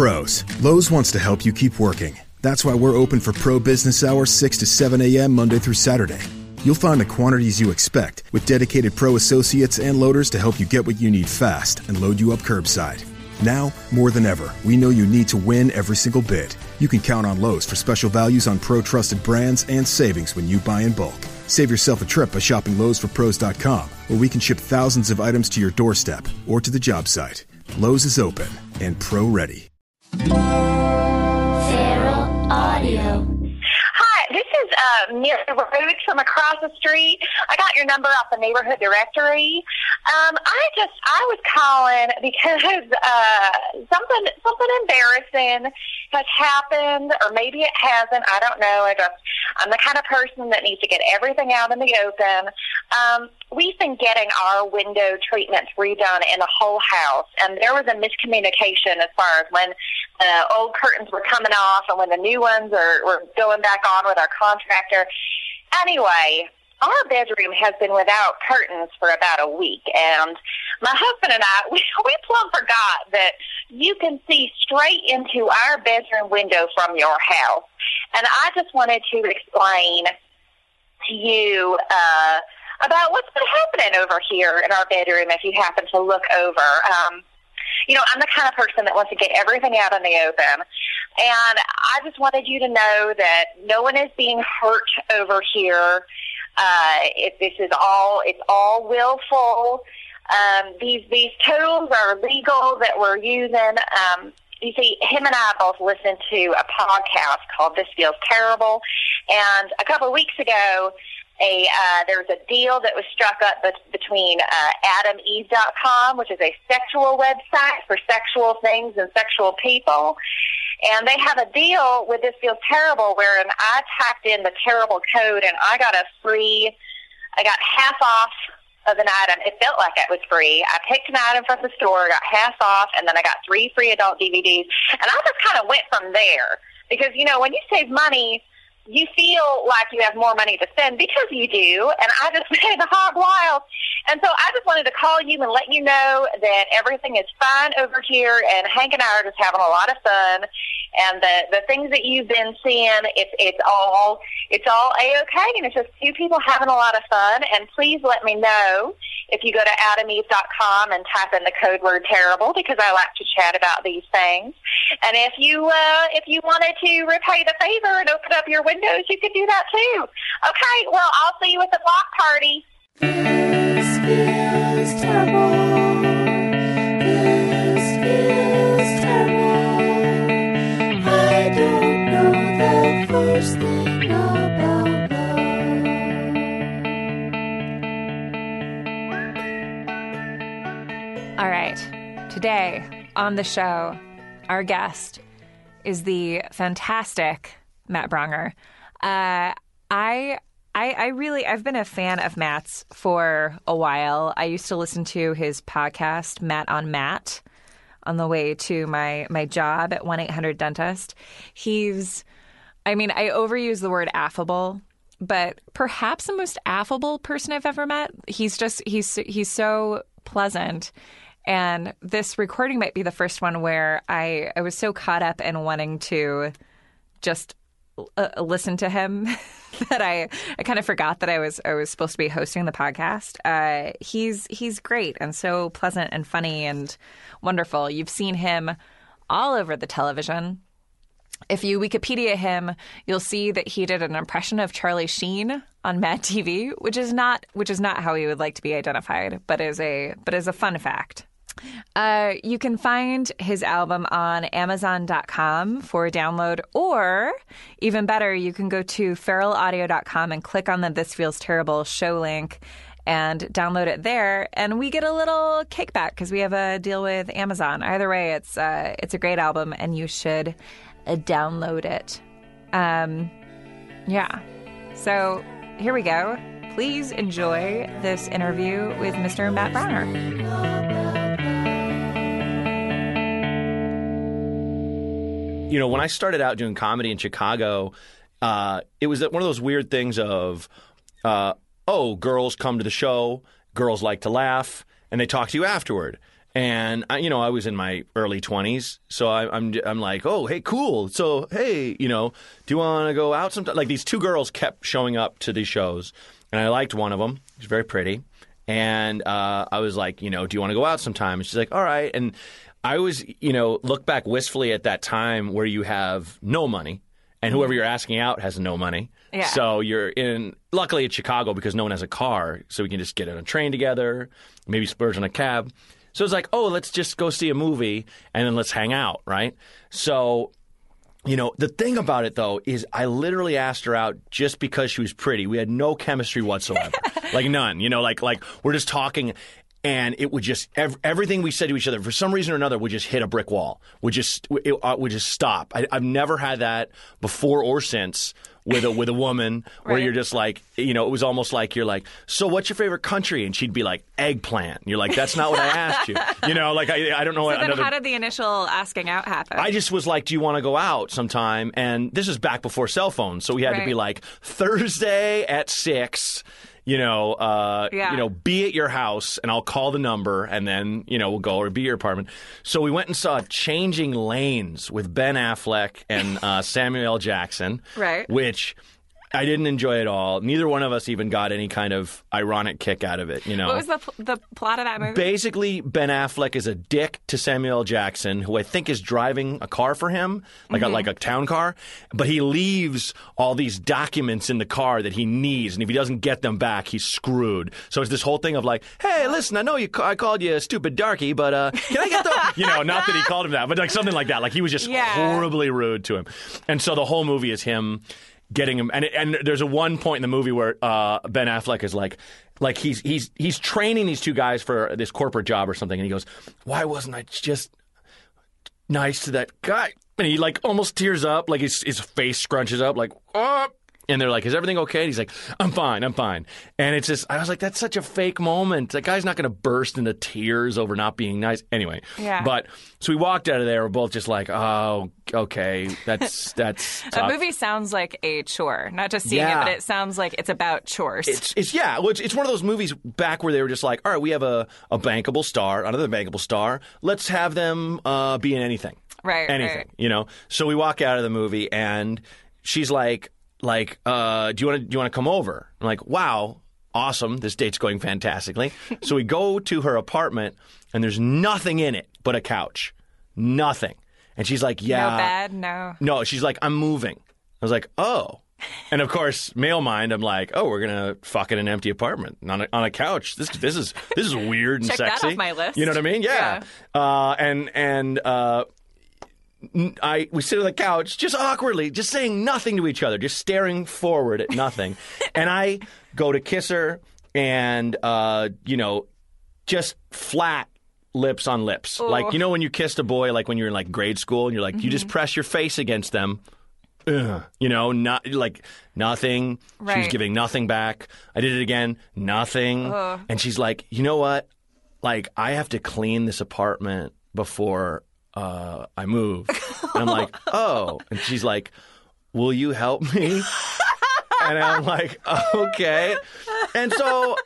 pros, Lowe's wants to help you keep working. That's why we're open for pro business hours 6 to 7 a.m. Monday through Saturday. You'll find the quantities you expect with dedicated pro associates and loaders to help you get what you need fast and load you up curbside. Now, more than ever, we know you need to win every single bid. You can count on Lowe's for special values on pro trusted brands and savings when you buy in bulk. Save yourself a trip by shopping Lowe'sForPros.com, where we can ship thousands of items to your doorstep or to the job site. Lowe's is open and pro ready. Feral Audio. Uh, Mary Rhodes from across the street. I got your number off the neighborhood directory. Um, I just I was calling because uh, something something embarrassing has happened, or maybe it hasn't. I don't know. I just I'm the kind of person that needs to get everything out in the open. Um, we've been getting our window treatments redone in the whole house, and there was a miscommunication as far as when the old curtains were coming off and when the new ones are were going back on with our contractor. Anyway, our bedroom has been without curtains for about a week, and my husband and I we, we plumb forgot that you can see straight into our bedroom window from your house. And I just wanted to explain to you uh, about what's been happening over here in our bedroom if you happen to look over. Um, you know, I'm the kind of person that wants to get everything out in the open. And I just wanted you to know that no one is being hurt over here. Uh, it, this is all, it's all willful. Um, these, these tools are legal that we're using. Um, you see, him and I both listened to a podcast called This Feels Terrible. And a couple of weeks ago, a uh, there was a deal that was struck up between uh, AdamEve.com, which is a sexual website for sexual things and sexual people, and they have a deal with This Feels Terrible, wherein I typed in the terrible code and I got a free, I got half off of an item. It felt like it was free. I picked an item from the store, got half off, and then I got three free adult DVDs, and I just kind of went from there because you know when you save money you feel like you have more money to spend because you do, and I just made the hog wild. And so I just wanted to call you and let you know that everything is fine over here, and Hank and I are just having a lot of fun. And the the things that you've been seeing, it's it's all it's all a okay, and it's just two people having a lot of fun. And please let me know if you go to adameve.com and type in the code word terrible because I like to chat about these things. And if you uh, if you wanted to repay the favor and open up your windows, you could do that too. Okay, well I'll see you at the block party. Feels terrible. This feels terrible. I don't know the first thing about love. All right. Today on the show, our guest is the fantastic Matt Braunger. Uh, I. I, I really I've been a fan of Matt's for a while. I used to listen to his podcast, Matt on Matt, on the way to my my job at one eight hundred dentist. He's I mean, I overuse the word affable, but perhaps the most affable person I've ever met. He's just he's he's so pleasant. And this recording might be the first one where I, I was so caught up in wanting to just uh, listen to him that I, I kind of forgot that I was I was supposed to be hosting the podcast. Uh, he's he's great and so pleasant and funny and wonderful. You've seen him all over the television. If you Wikipedia him, you'll see that he did an impression of Charlie Sheen on Mad TV, which is not which is not how he would like to be identified, but is a but is a fun fact. Uh, you can find his album on Amazon.com for download, or even better, you can go to feralaudio.com and click on the This Feels Terrible show link and download it there. And we get a little kickback because we have a deal with Amazon. Either way, it's uh, it's a great album, and you should uh, download it. Um, yeah. So here we go. Please enjoy this interview with Mr. Matt Braunger. You know, when I started out doing comedy in Chicago, uh, it was one of those weird things of, uh, oh, girls come to the show, girls like to laugh, and they talk to you afterward. And I, you know, I was in my early twenties, so I, I'm I'm like, oh, hey, cool. So, hey, you know, do you want to go out sometime? Like these two girls kept showing up to these shows, and I liked one of them. She's very pretty, and uh, I was like, you know, do you want to go out sometime? And she's like, all right. And I was, you know, look back wistfully at that time where you have no money, and whoever mm-hmm. you're asking out has no money. Yeah. So you're in. Luckily, it's Chicago because no one has a car, so we can just get on a train together, maybe splurge on a cab. So it's like, oh, let's just go see a movie and then let's hang out, right? So you know, the thing about it though is I literally asked her out just because she was pretty. We had no chemistry whatsoever. like none. You know, like like we're just talking and it would just ev- everything we said to each other for some reason or another would just hit a brick wall. Would just it, uh, would just stop. I, I've never had that before or since with a with a woman where you're just like you know it was almost like you're like so what's your favorite country and she'd be like eggplant. You're like that's not what I asked you. You know like I I don't know So what then, another how did the initial asking out happen? I just was like, "Do you want to go out sometime?" And this is back before cell phones, so we had to be like Thursday at six. You know, uh, Yeah. you know, be at your house, and I'll call the number, and then you know we'll go or be at your apartment. So we went and saw Changing Lanes with Ben Affleck and uh, Samuel L. Jackson, Right. Which I didn't enjoy it all. Neither one of us even got any kind of ironic kick out of it. You know, what was the pl- the plot of that movie? Basically, Ben Affleck is a dick to Samuel L. Jackson, who I think is driving a car for him, like Mm-hmm. a like a town car. But he leaves all these documents in the car that he needs, and if he doesn't get them back, he's screwed. So it's this whole thing of like, hey, listen, I know you, ca- I called you a stupid darky, but uh, can I get the, you know, not that he called him that, but like something like that. Like he was just Yeah. horribly rude to him, and so the whole movie is him getting him. And and there's a one point in the movie where uh, Ben Affleck is like like he's he's he's training these two guys for this corporate job or something. And he goes why wasn't I just nice to that guy? And he like almost tears up. Like his his face scrunches up like oh and they're like, "Is everything okay?" And he's like, "I'm fine, I'm fine." And it's just, I was like, "That's such a fake moment. That guy's not going to burst into tears over not being nice." Anyway, Yeah. But so we walked out of there. We're both just like, "Oh, okay, that's that's." That tough." movie sounds like a chore. Not just seeing Yeah. it, but it sounds like it's about chores. It's, it's yeah. Well, it's, it's one of those movies back where they were just like, all right, we have a, a bankable star, another bankable star. Let's have them uh, be in anything, Right, Anything, right. you know. So we walk out of the movie, and she's like, like, uh, do you want to do you want to come over? I'm like, wow, awesome. This date's going fantastically. so we go to her apartment, and there's nothing in it but a couch, nothing. And she's like, yeah, no bed, no. no, she's like, I'm moving. I was like, oh. And of course, male mind, I'm like, oh, we're gonna fuck in an empty apartment on a, on a couch. This this is this is weird and Check that sexy. off my list. You know what I mean? Yeah. Uh, and and uh, I we sit on the couch just awkwardly, just saying nothing to each other, just staring forward at nothing. and I go to kiss her, and uh, you know, just flat lips on lips. Like you know when you kissed a boy, like when you're in like grade school, and you're like, you just Mm-hmm. press your face against them. Ugh. You know, not like nothing. Right. giving nothing back. I did it again, nothing. And she's like, you know what? Like, I have to clean this apartment before uh, I move. And I'm like, oh. And she's like, will you help me? and I'm like, okay. And so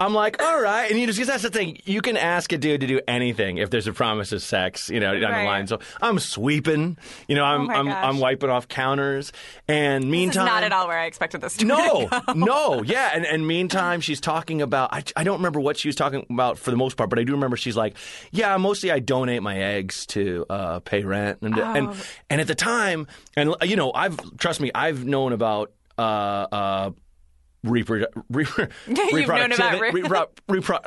I'm like, all right. And you just, 'cause that's the thing. You can ask a dude to do anything if there's a promise of sex, you know, down Right. the line. So I'm sweeping, you know, I'm, my I'm. I'm wiping off counters. And meantime. not at all where I expected this to be. No, no, yeah, and and meantime, she's talking about. I, I don't remember what she was talking about for the most part, but I do remember she's like, yeah, mostly I donate my eggs to uh, pay rent, and and and at the time, and you know, I've trust me, I've known about. Uh, uh, Reprodu- repro- You've known about reproductivi- re- repro- repro-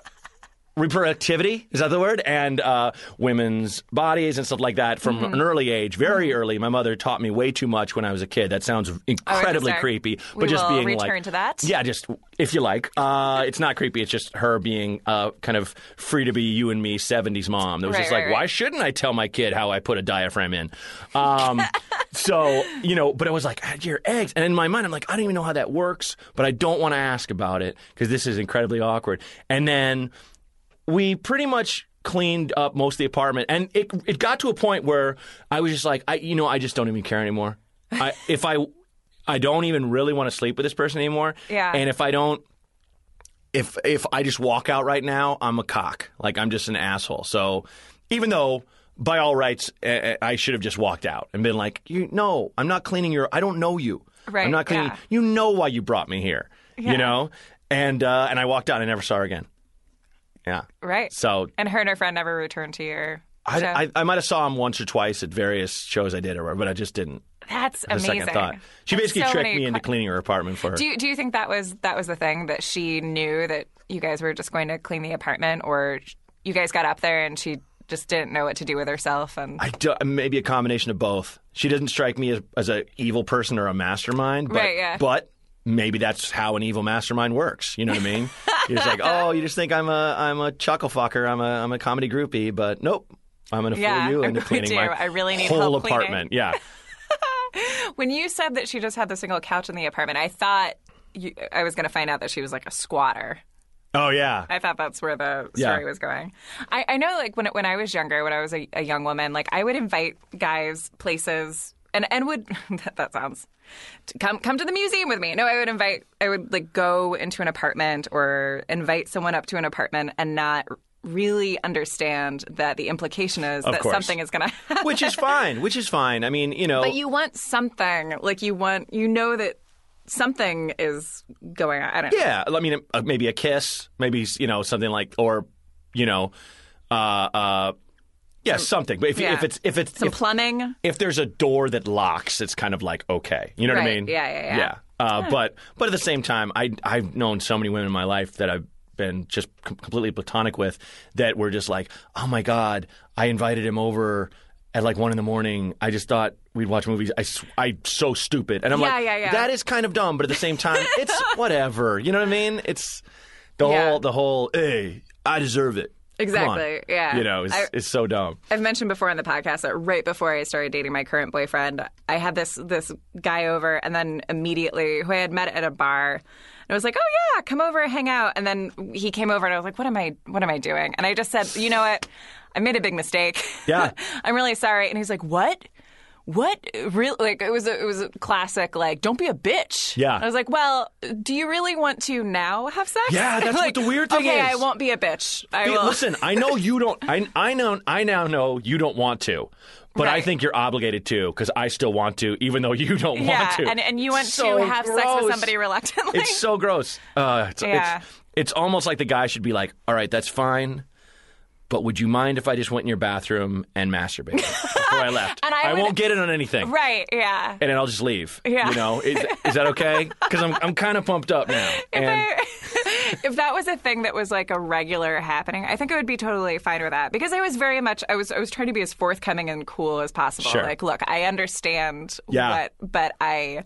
reproductivity is that the word? And uh, women's bodies and stuff like that from Mm-hmm. an early age very early. My mother taught me way too much when i was a kid. That sounds incredibly sorry. creepy We but just will being like return to that. yeah just if you like. Uh, it's not creepy. It's just her being uh, kind of free to be you and me 70s mom that was Right, just right, like right. why shouldn't i tell my kid how i put a diaphragm in? Um, so you know but it was like "Ah, your eggs. And in my mind i'm like i don't even know how that works but i don't want to ask about it because this is incredibly awkward. And then we pretty much cleaned up most of the apartment and it it got to a point where I was just like I you know I just don't even care anymore. I if I I don't even really want to sleep with this person anymore. Yeah. And if I don't if if I just walk out right now, I'm a cock. Like I'm just an asshole. So even though by all rights I should have just walked out and been like, you no, I'm not cleaning your. I don't know you. Right, I'm not cleaning. yeah. You know why you brought me here. Yeah. You know. And uh, and I walked out. and I never saw her again. Yeah. Right. So And her and her friend never returned to your I. I, I might have saw him once or twice at various shows I did, or whatever, but I just didn't. That's amazing. second thought. She That's basically so tricked many me into cleaning her apartment for her. Do you, do you think that was that was the thing that she knew that you guys were just going to clean the apartment, or you guys got up there and she just didn't know what to do with herself? And I do, maybe a combination of both. She doesn't strike me as, as an evil person or a mastermind, but, Right, yeah. but maybe that's how an evil mastermind works. You know what I mean? You're just like, oh, you just think I'm a I'm a chuckle fucker, I'm a I'm a comedy groupie, but nope, I'm going to Yeah, fool you into cleaning do. my I really need whole cleaning. apartment. Yeah, when you said that she just had the single couch in the apartment, I thought you, I was going to find out that she was like a squatter. oh yeah, I thought that's where the Yeah. story was going. I, I know, like when when I was younger, when I was a, a young woman, like I would invite guys places, and and would that, that sounds come come to the museum with me. No, I would invite. I would like go into an apartment or invite someone up to an apartment and not really understand that the implication is Of that course. something is going to happen. which is fine. Which is fine. I mean, you know, But you want something. Like you want, you know that something is going on. I don't know. Yeah, I mean, uh, maybe a kiss, maybe you know something like, or you know, uh, uh, yeah, something. But if, yeah. if it's if it's Some if, plumbing. if there's a door that locks, it's kind of like okay, you know what I mean? Yeah, yeah, yeah. Yeah, uh, but but at the same time, I I've known so many women in my life that I've been just com- completely platonic with that were just like, oh my god, I invited him over. At like one in the morning, I just thought we'd watch movies. I, I so stupid, and I'm Yeah, like, yeah, yeah. that is kind of dumb, but at the same time, it's whatever. You know what I mean? It's the whole the whole. Hey, I deserve it. On. Exactly, yeah. You know, it's, I- it's so dumb. I've mentioned before in the podcast that right before I started dating my current boyfriend, I had this this guy over, and then immediately who I had met at a bar. And I was like, "Oh yeah, come over, hang out." And then he came over, and I was like, "What am I? What am I doing?" And I just said, "You know what? I made a big mistake. Yeah. I'm really sorry." And he's like, "What?" What real like it was a, it was a classic like don't be a bitch. Yeah. I was like, well, do you really want to now have sex? Yeah, that's what Like, the weird thing okay, is. I won't be a bitch. I Hey, will. Listen, I know you don't. I I know. I now know you don't want to, but I think you're obligated to because I still want to, even though you don't yeah, want to. and and you want So to have sex with somebody reluctantly. It's so gross. Uh, it's, Yeah. it's it's almost like the guy should be like, "All right, that's fine." But would you mind if I just went in your bathroom and masturbated before I left? And I would- won't get it on anything. Right, yeah. and then I'll just leave. Yeah. You know, is, is that okay? Because I'm I'm kind of pumped up now. And if that was a thing that was like a regular happening, I think I would be totally fine with that because I was very much I was I was trying to be as forthcoming and cool as possible. Sure. Like, look, I understand Yeah. what, but I.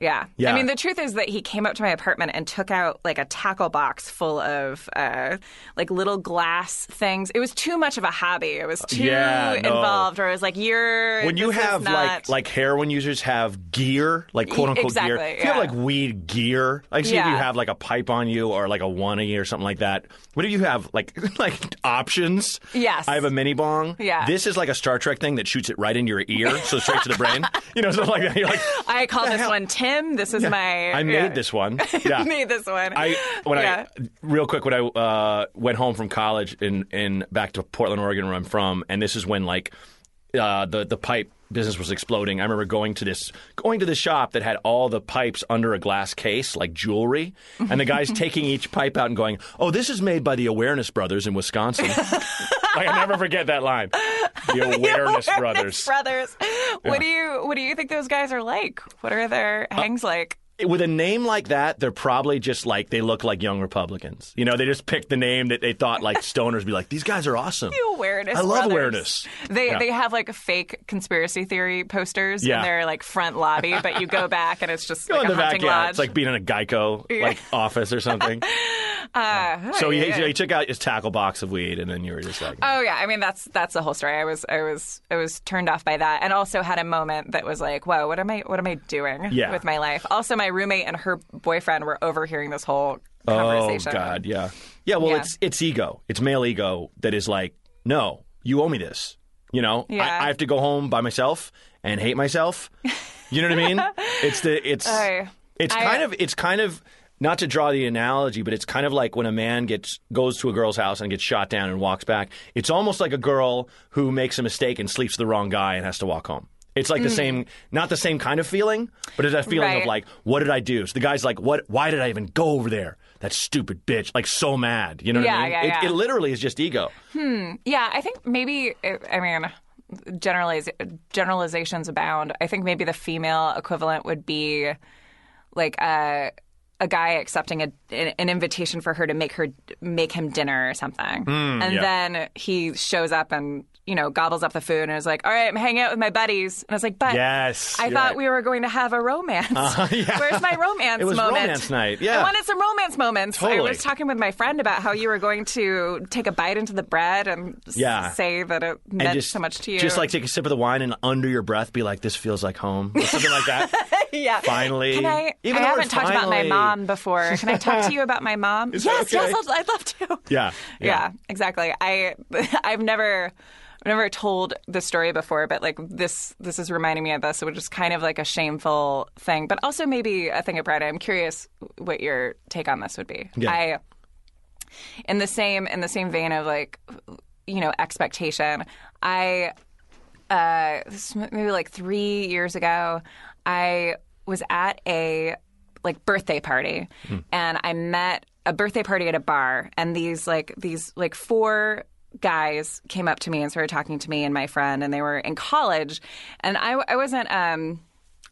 Yeah. Yeah. I mean, the truth is that he came up to my apartment and took out like a tackle box full of uh, like little glass things. It was too much of a hobby. It was too Yeah, no. involved. Or it was like, you're. when you have not... like like heroin users have gear, like quote unquote gear. exactly, If you have like weed gear, like say if you have like a pipe on you or like a one or something like that. What do you have? Like like options? Yes. I have a mini bong. Yeah. This is like a Star Trek thing that shoots it right into your ear, so straight to the brain. You know, something like that. You're like, I call this hell? one Tim. This is my. I made yeah. this one. Yeah. I made this one. I when yeah. I real quick when I uh, went home from college in in back to Portland, Oregon, where I'm from, and this is when like uh, the the pipe business was exploding. I remember going to this going to the shop that had all the pipes under a glass case, like jewelry, and the guys taking each pipe out and going, "Oh, this is made by the Awareness Brothers in Wisconsin." like I never forget that line. The Awareness Brothers. brothers. What do you what do you think those guys are like? What are their Uh, hangs like? With a name like that, they're probably just like they look like young Republicans. You know, they just picked the name that they thought like stoners would be like, these guys are awesome. Awareness. I love brothers. awareness. They Yeah. they have like fake conspiracy theory posters Yeah. in their like front lobby, but you go back and it's just Go like in the back, yeah. It's like being in a Geico like office or something. Uh, so he, he took out his tackle box of weed, and then you were just like, Oh yeah, I mean that's that's the whole story. I was I was I was turned off by that, and also had a moment that was like, "Whoa, what am I what am I doing Yeah. with my life?" Also, my roommate and her boyfriend were overhearing this whole conversation. oh god, yeah, yeah. Well, Yeah. it's it's ego, it's male ego that is like, no, you owe me this. You know, Yeah. I, I have to go home by myself and hate myself. You know what I mean? It's the it's I- it's I- kind of it's kind of not to draw the analogy, but it's kind of like when a man gets goes to a girl's house and gets shot down and walks back. It's almost like a girl who makes a mistake and sleeps with the wrong guy and has to walk home. It's like the same, not the same kind of feeling, but it's a feeling of Mm. Like, what did I do? So the guy's like, what? Why did I even go over there? That stupid bitch! Like so mad. You know what I mean? yeah, it, yeah. it literally is just ego. Hmm. Yeah, I think maybe. I mean, generaliz- generalizations abound. I think maybe the female equivalent would be like a a guy accepting a, an invitation for her to make her make him dinner or something, and yeah. then he shows up and you know gobbles up the food and is like, "All right, I'm hanging out with my buddies," and I was like, "But Yes, I thought right. we were going to have a romance. Uh-huh, yeah. Where's my romance It was moment? romance night, yeah. I wanted some romance moments. I was talking with my friend about how you were going to take a bite into the bread and Yeah. say that it meant just, so much to you. Just like take a sip of the wine and under your breath be like, this feels like home. Or something like that. yeah. Finally. Can I? Even I haven't talked about my mom before. Can I talk to you about my mom? Yes, okay? yes, I'd, I'd love to. Yeah, yeah, yeah. exactly. I I've never. I've never told this story before, but like this, this is reminding me of this, which is kind of like a shameful thing, but also maybe a thing of pride. I'm curious what your take on this would be. Yeah. I, in the same in the same vein of like, you know, expectation. I uh, this maybe like three years ago, I was at a like birthday party, and I met a birthday party at a bar, and these like these like four guys came up to me and started talking to me and my friend, and they were in college, and I I wasn't um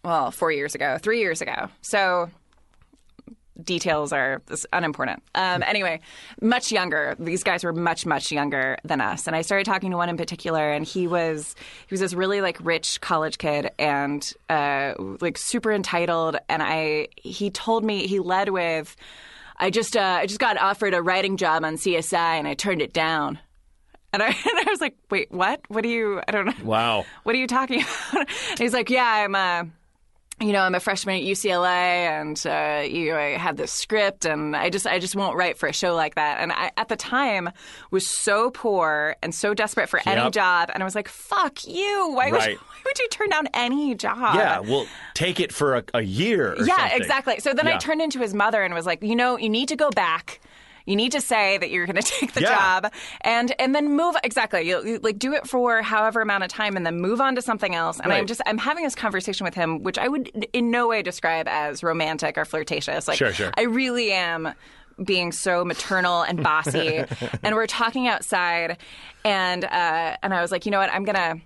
well four years ago, three years ago, so details are unimportant. Um, anyway, much younger. These guys were much much younger than us, and I started talking to one in particular, and he was he was this really like rich college kid and uh, like super entitled. And I he told me he led with, I just uh, I just got offered a writing job on CSI and I turned it down. And I, and I was like, wait, what? What do you? I don't know. Wow. What are you talking about? And he's like, yeah, I'm a, you know, I'm a freshman at UCLA, and uh, you know, I had this script, and I just, I just won't write for a show like that. And I, at the time, was so poor and so desperate for any Yep. job, and I was like, fuck you. Why would, Right. why would you turn down any job? Yeah, well, take it for a, a year or yeah, something. exactly. So then I Yeah. turned into his mother and was like, you know, you need to go back. You need to say that you're going to take the Yeah. job, and and then move. Exactly, you, you, like do it for however amount of time, and then move on to something else. And I'm just I'm having this conversation with him, which I would in no way describe as romantic or flirtatious. Like, Sure, sure. I really am being so maternal and bossy. and we're talking outside, and uh, and I was like, you know what, I'm gonna.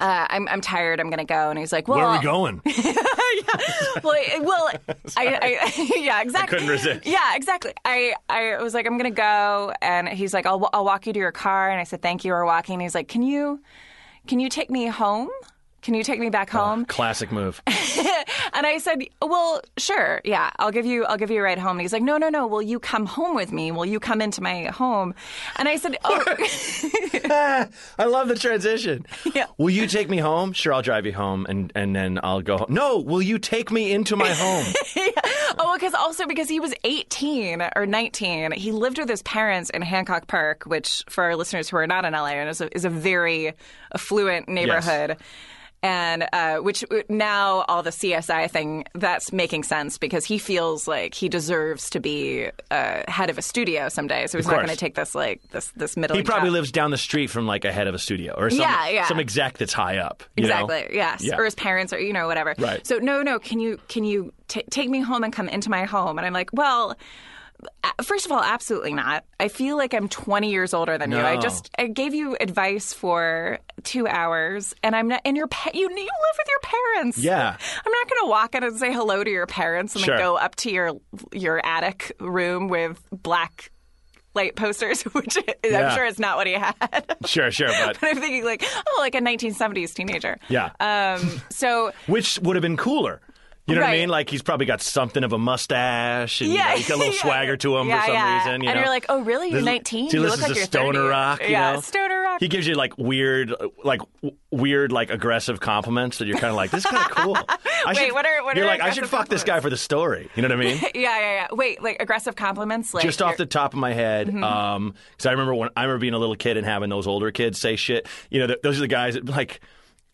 Uh, I'm I'm tired. I'm gonna go. And he's like, "Well, Where are we going? well, well, I, I, yeah, exactly. couldn't resist. Yeah, exactly. I, I was like, I'm gonna go, and he's like, I'll, I'll walk you to your car, and I said, thank you. We're walking. And he's like, can you, can you take me home? Can you take me back oh, home? Classic move. And I said, "Well, sure, yeah, I'll give you, I'll give you a ride home." And he's like, "No, no, no. Will you come home with me? Will you come into my home?" And I said, "Oh, I love the transition. Yeah. Will you take me home? Sure, I'll drive you home, and and then I'll go. home. No, will you take me into my home? oh, because also because he was 18 or 19, he lived with his parents in Hancock Park, which for our listeners who are not in LA is a, is a very affluent neighborhood. And uh, which now all the CSI thing that's making sense because he feels like he deserves to be uh, head of a studio someday. So he's not going to take this like this this middle. he probably lives down the street from like a head of a studio or some Yeah, yeah. some exec that's high up. you know? Exactly. Yes. Yeah. Or his parents, or you know, whatever. Right. So no, no. Can you can you t- take me home and come into my home? And I'm like, well. First of all, absolutely not. I feel like I'm 20 years older than you. I just I gave you advice for two hours, and I'm not. And your pa- you you live with your parents. Yeah. I'm not going to walk in and say hello to your parents and Sure. then go up to your your attic room with black light posters, which I'm sure is not what he had. Sure, sure, but But I'm thinking like, oh, like a 1970s teenager. Yeah. Um. So which would have been cooler. You know what I mean? Like he's probably got something of a mustache and you Yeah, know, he's got a little yeah. swagger to him Yeah, for some reason. You And know? you're like, oh, really? You're 19? He You look like you're Stoner 30. Rock. You Yeah, know? Stoner Rock. He gives you like weird, like weird, like aggressive compliments that you're kind of like, this is kind of cool. I Wait, should, what are- what you're are like, I should fuck this guy for the story. You know what I mean? Yeah, yeah, yeah. Wait, like aggressive compliments, like just off the top of my head, Mm-hmm. um, because I remember when I remember being a little kid and having those older kids say shit. You know, th- those are the guys that like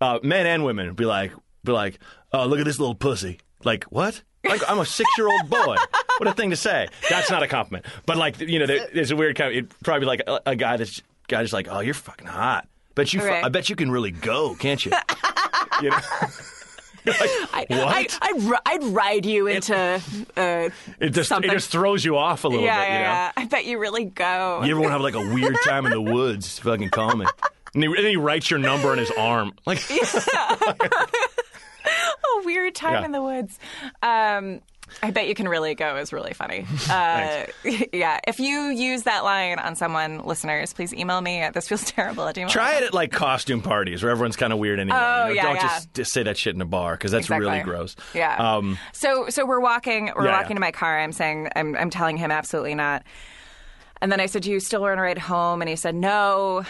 uh, men and women be like, be like, oh, look at this little pussy. Like what? Like I'm a six year old boy. what a thing to say. That's not a compliment. But like, you know, there, there's a weird kind. Of, it'd probably be like a, a guy that's guy just like, oh, you're fucking hot. But you, fu- Right. I bet you can really go, can't you? you know? You're like, I, what? I, I'd, ri- I'd ride you into uh, it just something. it just throws you off a little yeah, bit. You know. yeah, yeah. I bet you really go. You ever want to have like a weird time in the woods? Fucking call me. And, he, and he writes your number on his arm. Like, a weird time Yeah. in the woods. Um, I bet you can really go is really funny. Uh, yeah. If you use that line on someone, listeners, please email me at this feels terrible at gmail. try it at like costume parties where everyone's kind of weird anyway. Oh, you know? yeah, Don't yeah. just, just say that shit in a bar because that's really gross. Yeah. Um, so so we're walking we're Yeah, walking to my car. I'm saying I'm I'm telling him absolutely not. And then I said, "Do you still want to ride home?" And he said, "No,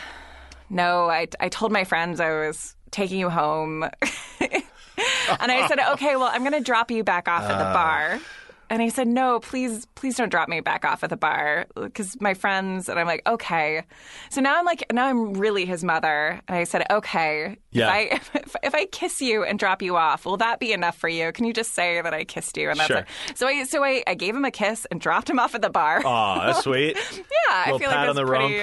no. I I told my friends I was taking you home." and I said, "Okay, well, I'm going to drop you back off at the uh, bar." And he said, "No, please, please don't drop me back off at the bar because my friends." And I'm like, "Okay." So now I'm like, now I'm really his mother. And I said, "Okay, Yeah. if I if, if I kiss you and drop you off, will that be enough for you? Can you just say that I kissed you?" And that's Sure. it. So I so I, I gave him a kiss and dropped him off at the bar. Aw, that's sweet. yeah, I feel pat like on the pretty.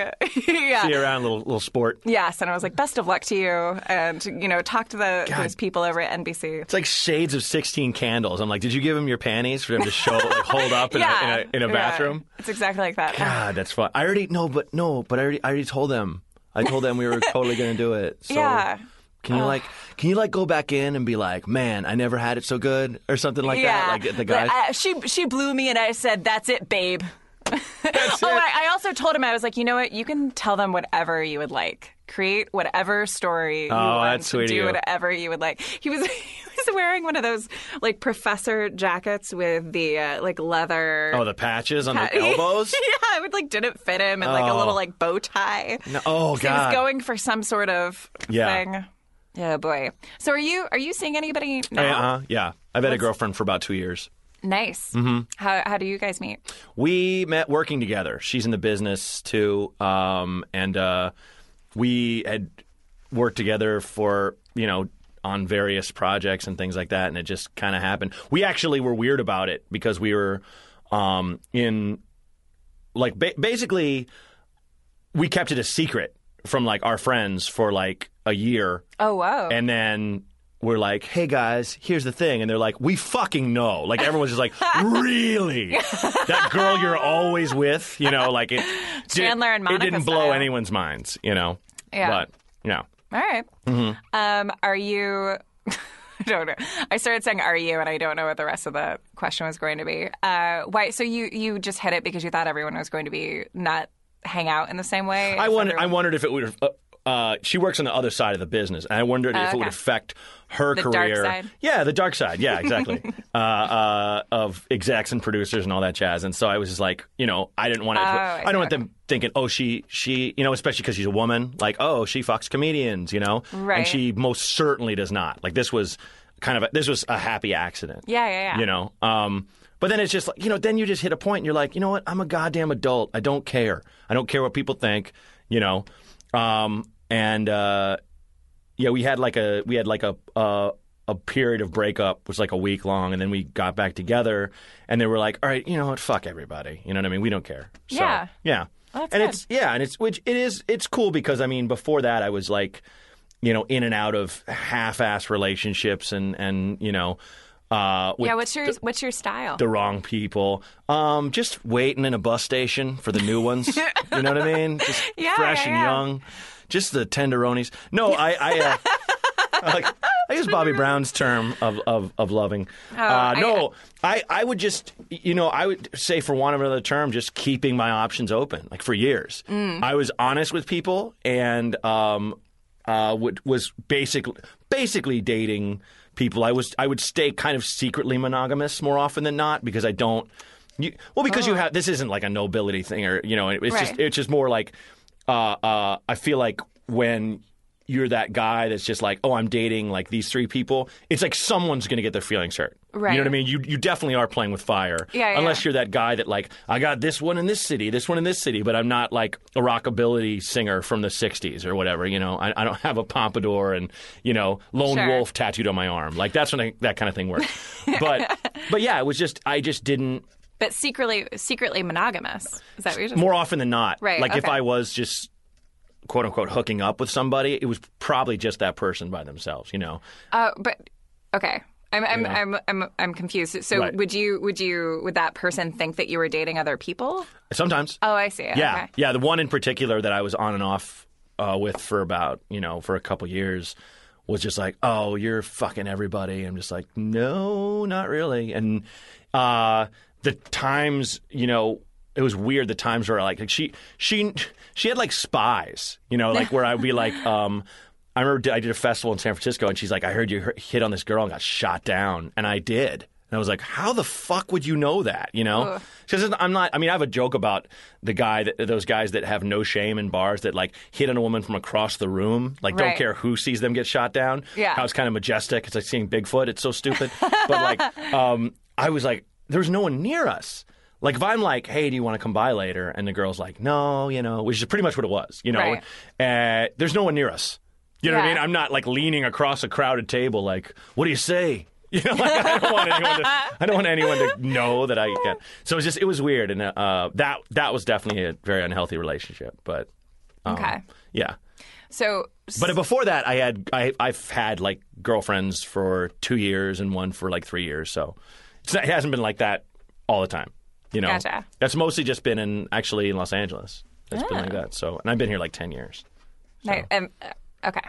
yeah. See you around, little little sport. Yes, and I was like, "Best of luck to you," and you know, talk to the those people over at NBC. It's like shades of 16 candles. I'm like, did you give him your panties for him to show, like, hold up in, yeah, a, in a, in a Yeah. bathroom? It's exactly like that. God, that's fun. I already no, but no, but I already, I already told them. I told them we were totally going to do it. So Yeah. Can you like, can you like go back in and be like, man, I never had it so good, or something like yeah, that? Like the guys. uh, she she blew me, and I said, "That's it, babe." oh, I, I also told him I was like, you know what? You can tell them whatever you would like. Create whatever story you Oh, want. that's sweet of Do you. whatever you would like. He was he was wearing one of those like professor jackets with the uh, like leather. oh, the patches on the elbows. yeah, it would like didn't fit him, and like a Oh. little like bow tie. No, oh So he was going for some sort of Yeah. thing. Yeah, boy. So are you are you seeing anybody now? Yeah, uh-huh, yeah. I've had a girlfriend for about two years. Nice. Mm-hmm. How how do you guys meet? We met working together. She's in the business too, um, and uh, we had worked together for you know on various projects and things like that, and it just kind of happened. We actually were weird about it because we were um, in like ba- basically we kept it a secret from like our friends for like a year, Oh wow! and then. We're like, hey guys, here's the thing, and they're like, we fucking know. Like everyone's just like, really? that girl you're always with, you know, like it. did- Chandler and It Monica didn't blow style. anyone's minds, you know. Yeah. But yeah, All right. Mm-hmm. Um, are you? I don't know. I started saying "Are you?" and I don't know what the rest of the question was going to be. Uh, why? So you you just hit it because you thought everyone was going to be not hang out in the same way. I wondered. I wondered if it would. Uh, uh, she works on the other side of the business, and I wondered if it Oh, would affect her The dark career. side? Yeah, the dark side. Yeah, exactly. uh, uh, of execs and producers and all that jazz. And so I was just like, you know, I didn't want to. Oh, I don't want them thinking, oh, she, she, you know, especially because she's a woman. Like, oh, she fucks comedians, you know, Right. and she most certainly does not. Like, this was kind of a, this was a happy accident. Yeah, yeah, yeah. You know. Um, but then it's just like, you know, then you just hit a point and you're like, you know what? I'm a goddamn adult. I don't care. I don't care what people think, you know. Um, and uh, yeah, we had like a we had like a uh, a period of breakup was like a week long, and then we got back together, and they were like, all right, you know what? Fuck everybody. You know what I mean? We don't care. So, Yeah. yeah. Well, that's and good. it's yeah, and it's which it is it's cool because I mean before that I was like, you know, in and out of half-ass relationships and and you know, uh, Yeah. What's your What's your style? the wrong people. Um, just waiting in a bus station for the new ones. you know what I mean? Just Yeah, fresh yeah, and young. Just the tenderonis. No, I I, uh, I like I use Bobby Brown's term of of, of loving. uh, Oh, I- no, I, I would just you know I would say for want of another term, just keeping my options open. Like for years, Mm. I was honest with people and um uh would, was basically basically dating people. I was I would stay kind of secretly monogamous more often than not because I don't. You, well, because you have this isn't like a nobility thing, or you know, it's just Oh. It's just more like uh, uh, I feel like when you're that guy that's just like, oh, I'm dating like these three people. It's like someone's going to get their feelings hurt. Right. You know what I mean? You you definitely are playing with fire. Yeah, Unless yeah. you're that guy that like, I got this one in this city, this one in this city, but I'm not like a rockabilly singer from the '60s or whatever. You know, I, I don't have a pompadour and you know lone Sure. wolf tattooed on my arm. Like that's when I, that kind of thing works. but but yeah, it was just I just didn't. But secretly secretly monogamous. Is that what you're just More often than not. Right, Like if. I was just quote unquote hooking up with somebody, it was probably just that person by themselves, you know. Uh, but okay. I'm I'm, I'm I'm I'm confused. So Right. would you would you would that person think that you were dating other people? Sometimes. Oh, I see. Yeah, Okay. yeah. The one in particular that I was on and off uh, with for about you know for a couple years was just like, oh, you're fucking everybody. I'm just like, no, not really. And uh, the times, you know, it was weird. The times where like, like she she she had like spies, you know, like where I'd be like, um. I remember I did a festival in San Francisco, and she's like, "I heard you hit on this girl and got shot down," and I did. And I was like, "How the fuck would you know that?" You know, because I'm not. I mean, I have a joke about the guy that those guys that have no shame in bars that like hit on a woman from across the room, like don't care who sees them get shot down. Yeah. how it's kind of majestic. It's like seeing Bigfoot. It's so stupid. but like, um, I was like, there's no one near us. Like if I'm like, hey, do you want to come by later? And the girl's like, no, you know, which is pretty much what it was. You know, Right. uh, there's no one near us. You know what I mean? I'm not like leaning across a crowded table, like, what do you say? You know, like, I don't want anyone to. I don't want anyone to know that I can. So it was just, it was weird, and uh, that that was definitely a very unhealthy relationship. But um, Okay. yeah. So But before that, I had I, I've had like girlfriends for two years and one for like three years. So not, it hasn't been like that all the time. You know, Gotcha. that's mostly just been in actually in Los Angeles. It's been Ah. like that. So and I've been here like ten years. Right, um, uh, okay,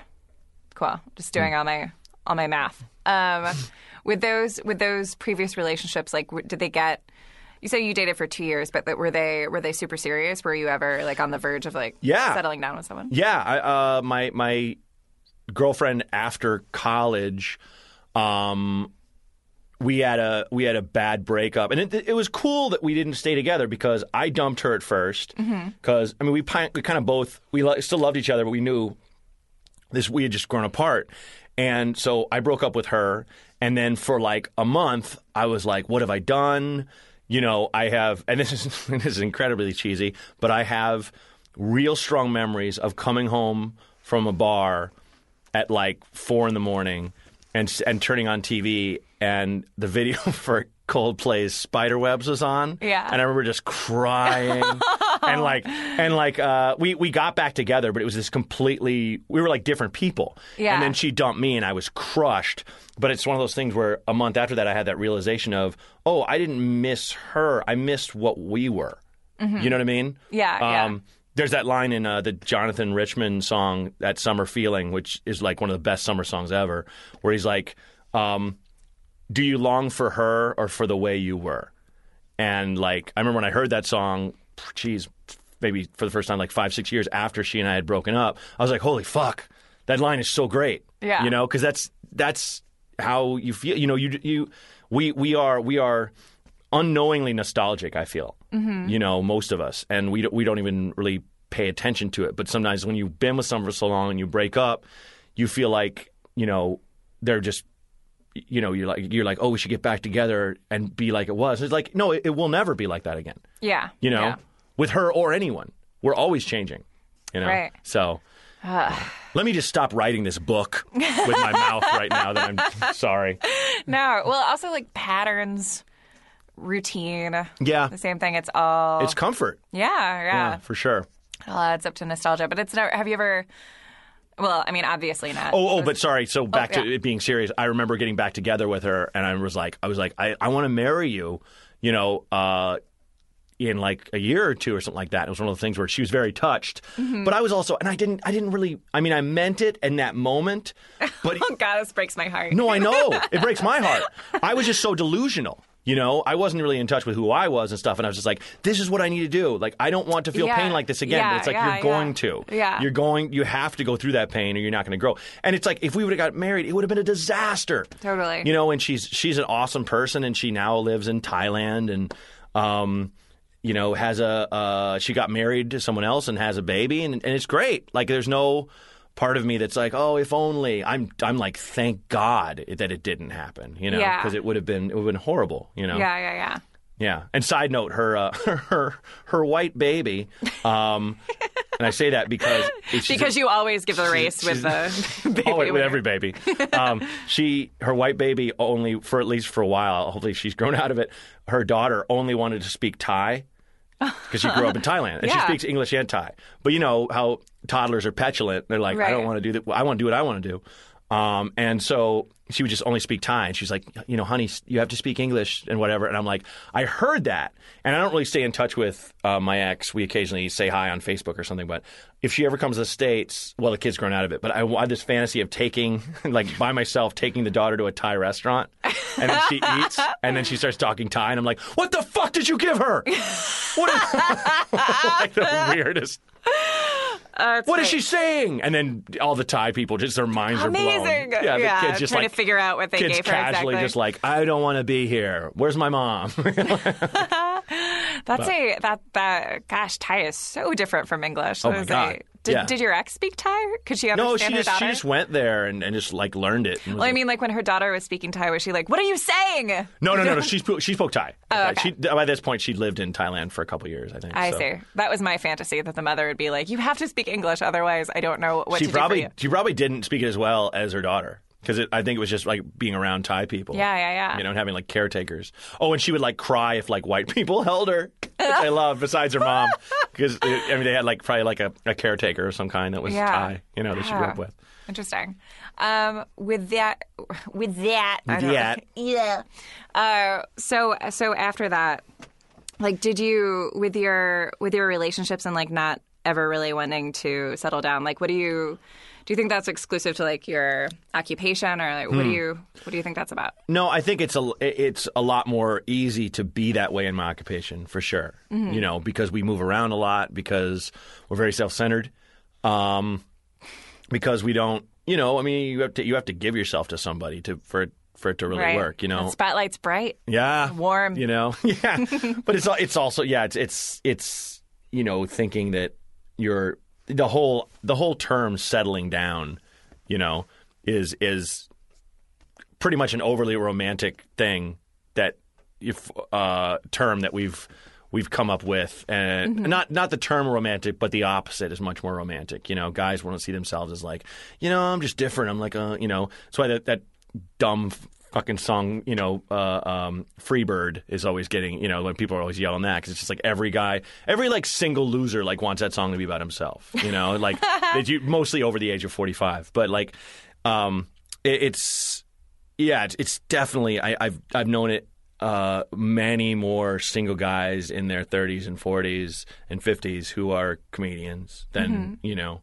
cool. Just doing Hmm. all my all my math. Um, with those with those previous relationships, like, did they get? You say you dated for two years, but were they were they super serious? Were you ever like on the verge of like Yeah. settling down with someone? Yeah, I, uh, my my girlfriend after college, um, we had a we had a bad breakup, and it, it was cool that we didn't stay together because I dumped her at first. Mm-hmm. Because I mean, we we kind of both we lo- still loved each other, but we knew this we had just grown apart. And so I broke up with her. And then for like a month, I was like, what have I done? You know, I have, and this is, this is incredibly cheesy, but I have real strong memories of coming home from a bar at like four in the morning and, and turning on TV and the video for Coldplay's Spiderwebs was on. Yeah. And I remember just crying and like and like uh, we we got back together, but it was this completely we were like different people. Yeah. And then she dumped me, and I was crushed. But it's one of those things where a month after that, I had that realization of, oh, I didn't miss her. I missed what we were. You know what I mean? Mm-hmm. Yeah, yeah. There's that line in uh, the Jonathan Richman song, "That Summer Feeling," which is like one of the best summer songs ever, where he's like, um, "Do you long for her or for the way you were?" And like, I remember when I heard that song, geez, maybe for the first time, like five, six years after she and I had broken up, I was like, holy fuck, that line is so great. Yeah. You know, because that's that's how you feel. You know, you you we we are we are unknowingly nostalgic. I feel. Mm-hmm. You know, most of us, and we we don't even really pay attention to it. But sometimes when you've been with someone for so long and you break up, you feel like you know they're just you know, you're like you're like, oh, we should get back together and be like it was. It's like, no, it, it will never be like that again. Yeah, You know, yeah. with her or anyone, we're always changing. You know, Right. so. Let me just stop writing this book with my mouth right now. That I'm sorry. No, well, also like patterns, routine. Yeah, The same thing. It's all. it's comfort. yeah, Yeah, yeah. for sure. Oh, it all adds up to nostalgia, but it's never. Have you ever? Well, I mean, obviously not. Oh, oh, but sorry. So back to yeah. it being serious. I remember getting back together with her, and I was like, I was like, I, I want to marry you. You know, uh, in like a year or two or something like that. It was one of the things where she was very touched, Mm-hmm. but I was also, and I didn't, I didn't really. I mean, I meant it in that moment, but Oh God, this breaks my heart. no, I know it breaks my heart. I was just so delusional. You know, I wasn't really in touch with who I was and stuff, and I was just like, "This is what I need to do. Like, I don't want to feel Yeah. pain like this again." Yeah, but it's like yeah, you're going to. Yeah. You're going. You have to go through that pain, or you're not going to grow. And it's like if we would have got married, it would have been a disaster. Totally. You know, and she's she's an awesome person, and she now lives in Thailand, and um, you know, has a uh, she got married to someone else and has a baby, and and it's great. Like, there's no part of me that's like, oh, if only. I'm I'm like, thank God that it didn't happen. You know, Yeah. because it would have been it would have been horrible. You know. Yeah, yeah, yeah. Yeah. And side note, her uh, her her white baby, um, and I say that because Because a- you always give the race with the baby. Oh, with every baby. Um, she, her white baby, only for at least for a while. Hopefully, she's grown out of it. Her daughter only wanted to speak Thai because she grew up in Thailand and she speaks English and Thai. But you know how toddlers are petulant. They're like, I don't want to do that. I want to do what I want to do. Um, and so she would just only speak Thai. And she's like, you know, honey, you have to speak English and whatever. And I'm like, I heard that. And I don't really stay in touch with uh, my ex. We occasionally say hi on Facebook or something. But if she ever comes to the States, well, the kid's grown out of it. But I had this fantasy of taking, like by myself, taking the daughter to a Thai restaurant. And then she eats. And then she starts talking Thai. And I'm like, what the fuck did you give her? What is like the weirdest. Uh, What is she saying? And then all the Thai people, just their minds are blown. Amazing. Yeah, the Yeah, kids just trying like to figure out what they kids gave her casually exactly. just like, I don't want to be here. Where's my mom? That's a that that gosh, Thai is so different from English. Oh my is a- God. Did, Yeah. did your ex speak Thai? Could she no, understand she her just she just went there and, and just like learned it. well, I mean, like when her daughter was speaking Thai, was she like, "What are you saying?" no, no, no, no. She spoke, she spoke Thai. Oh, okay. She by this point she lived in Thailand for a couple years, I think. I so. see. That was my fantasy that the mother would be like, "You have to speak English, otherwise, I don't know what She to probably do for you." she probably didn't speak it as well as her daughter because I think it was just like being around Thai people. Yeah, yeah, yeah. You know, and having like caretakers. Oh, and she would like cry if like white people held her, which I love. Besides her mom, because I mean they had like probably like a, a caretaker of some kind that was Yeah. Thai. You know, that she grew up with. Interesting. Um, with that, with that, With that. yeah. Uh, so so after that, like, did you with your with your relationships and like not ever really wanting to settle down? Like, what do you do? You think that's exclusive to like your occupation, or like what Hmm. do you what do you think that's about? No, I think it's a it's a lot more easy to be that way in my occupation for sure. Mm-hmm. You know, because we move around a lot, because we're very self centered, um, because we don't. You know, I mean, you have to you have to give yourself to somebody to for it for it to really right? work. You know, The spotlight's bright. yeah, warm. You know, yeah, but it's it's also yeah, it's it's it's you know thinking that you're the whole the whole term settling down, you know, is is pretty much an overly romantic thing that if uh, term that we've we've come up with, and not not the term romantic, but the opposite is much more romantic. You know, guys want to see themselves as like, you know, I'm just different. I'm like, uh, you know, that's why that that dumb fucking song, you know, uh, um, Freebird is always getting, you know, when people are always yelling that because it's just like every guy, every like single loser like wants that song to be about himself, you know, like you mostly over the age of 45, but like, um, it, it's, yeah, it's, it's definitely, I, I've, I've known it, uh, many more single guys in their 30s and 40s and 50s who are comedians than, you know,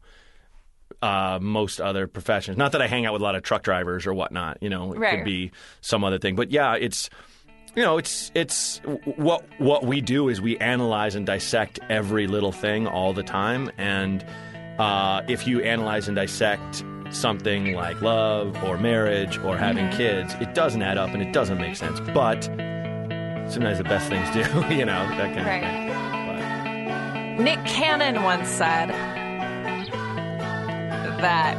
uh, most other professions. Not that I hang out with a lot of truck drivers or whatnot. You know, it Right. could be some other thing. But yeah, it's you know, it's it's what what we do is we analyze and dissect every little thing all the time. And uh, if you analyze and dissect something like love or marriage or having kids, it doesn't add up and it doesn't make sense. But sometimes the best things do. you know, that kind Right. of thing. But, Nick Cannon once said that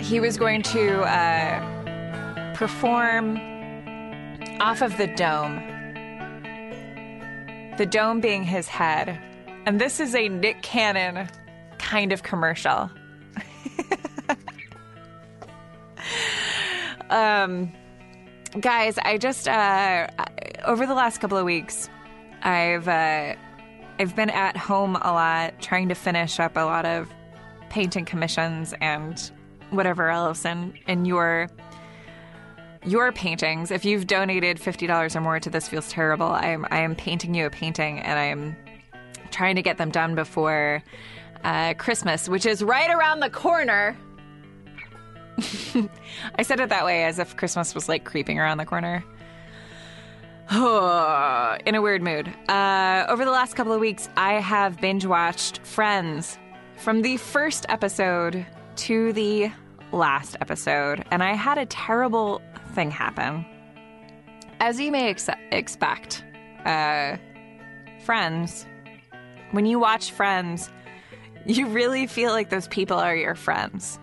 he was going to uh, perform off of the dome. The dome being his head. And this is a Nick Cannon kind of commercial. um, guys, I just, uh, over the last couple of weeks, I've, uh, I've been at home a lot trying to finish up a lot of painting commissions and whatever else and and your your paintings. If you've donated $50 or more to this feels terrible i am i am painting you a painting and i am trying to get them done before uh, christmas which is right around the corner. I said it that way as if christmas was like creeping around the corner. In a weird mood. Uh, over the last couple of weeks, I have binge watched Friends from the first episode to the last episode, and I had a terrible thing happen. As you may ex- expect, uh, Friends, when you watch Friends, you really feel like those people are your friends.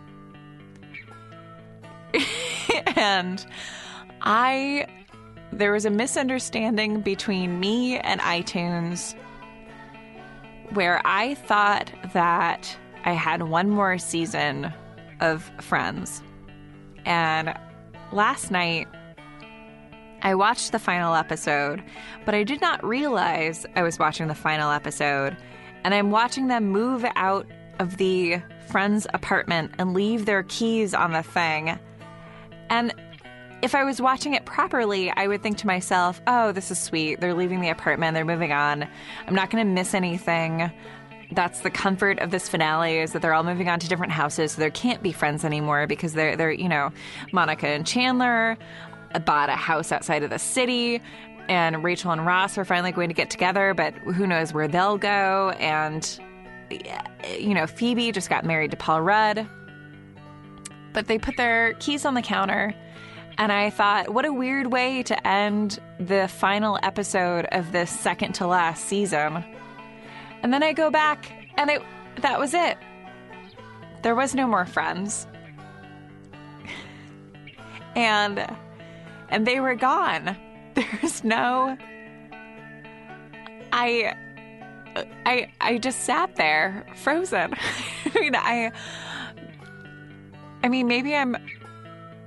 and I there was a misunderstanding between me and iTunes where I thought that I had one more season of Friends. And last night, I watched the final episode, but I did not realize I was watching the final episode. And I'm watching them move out of the friend's apartment and leave their keys on the thing. And if I was watching it properly, I would think to myself, oh, this is sweet. They're leaving the apartment, they're moving on. I'm not going to miss anything. That's the comfort of this finale is that they're all moving on to different houses, so there can't be friends anymore because they're they're you know Monica and Chandler bought a house outside of the city, and Rachel and Ross are finally going to get together, but who knows where they'll go? And you know Phoebe just got married to Paul Rudd, but they put their keys on the counter. And I thought, what a weird way to end the final episode of this second to last season. And then I go back and it that was it. There was no more friends. and and they were gone. There's no I I I just sat there frozen. I mean, I I mean, maybe I'm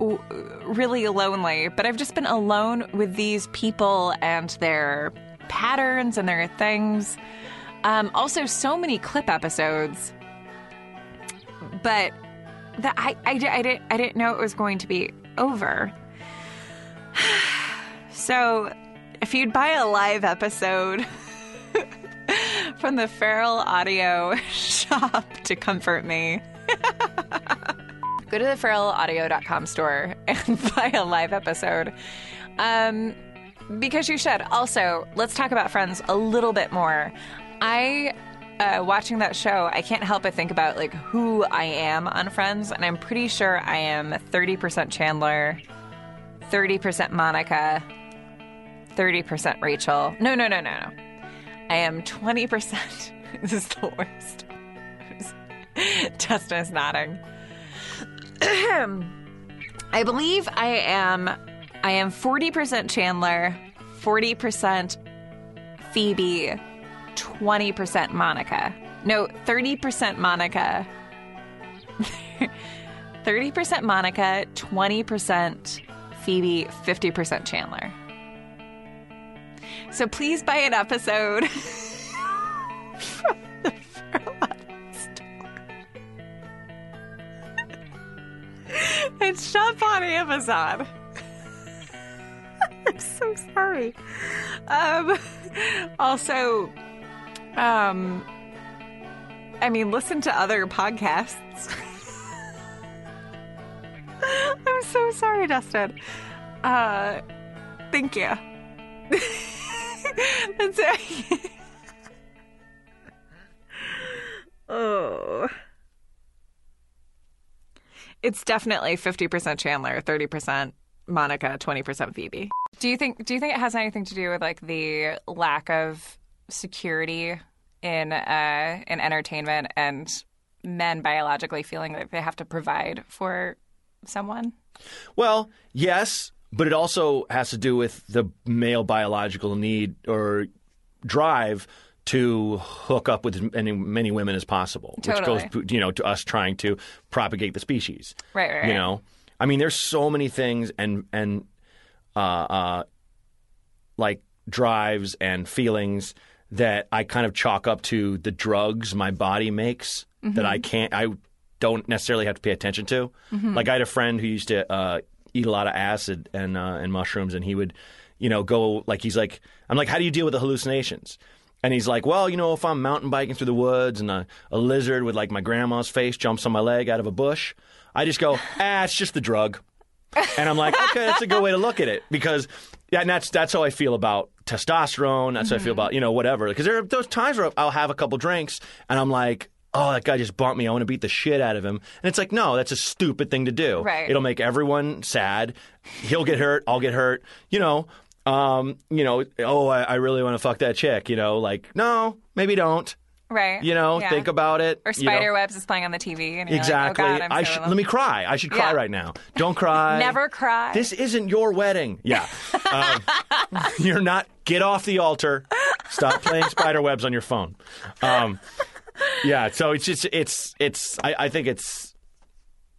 really lonely, but I've just been alone with these people and their patterns and their things. Um, also, so many clip episodes, but that I, I, I didn't I didn't know it was going to be over. so, if you'd buy a live episode from the Feral Audio shop to comfort me. Go to the feralaudio.com store and buy a live episode. Um, because you should. Also, let's talk about Friends a little bit more. I uh, watching that show, I can't help but think about like who I am on Friends, and I'm pretty sure I am 30% Chandler, 30% Monica, 30% Rachel. No, no, no, no, no. I am 20%. this is the worst. Justin is nodding. I believe I am I am 40% Chandler, 40% Phoebe, 20% Monica. No, 30% Monica. 30% Monica, 20% Phoebe, 50% Chandler. So please buy an episode It's shop on Amazon. I'm so sorry. Um, also, um, I mean, listen to other podcasts. I'm so sorry, Dustin. Uh, thank you. That's it. oh. It's definitely 50% Chandler, 30% Monica, 20% Phoebe. Do you think do you think it has anything to do with like the lack of security in uh in entertainment and men biologically feeling that they have to provide for someone? Well, yes, but it also has to do with the male biological need or drive to hook up with as many, many women as possible, Totally. which goes, you know, to us trying to propagate the species. Right, right, You right. know, I mean, there's so many things and and uh, uh, like drives and feelings that I kind of chalk up to the drugs my body makes that Mm-hmm. I can't, I don't necessarily have to pay attention to. Like I had a friend who used to uh, eat a lot of acid and uh, and mushrooms, and he would, you know, go like he's like, I'm like, how do you deal with the hallucinations? And he's like, well, you know, if I'm mountain biking through the woods and a, a lizard with like my grandma's face jumps on my leg out of a bush, I just go, ah, it's just the drug. And I'm like, okay, that's a good way to look at it because yeah, and that's that's how I feel about testosterone. That's how I feel Mm-hmm. about you know whatever. Because there are those times where I'll have a couple drinks and I'm like, oh, that guy just bumped me. I want to beat the shit out of him. And it's like, no, that's a stupid thing to do. Right. It'll make everyone sad. He'll get hurt. I'll get hurt. You know. Um, you know, oh, I, I really want to fuck that chick. You know, like, no, maybe don't. Right. You know, Yeah. think about it. Or you know. spider webs is playing on the TV, and Exactly. Like, oh God, I'm I should, let me cry. I should cry Yeah. right now. Don't cry. Never cry. This isn't your wedding. Yeah. Um, you're not. Get off the altar. Stop playing spider webs on your phone. Um, yeah, so it's just it's it's I, I think it's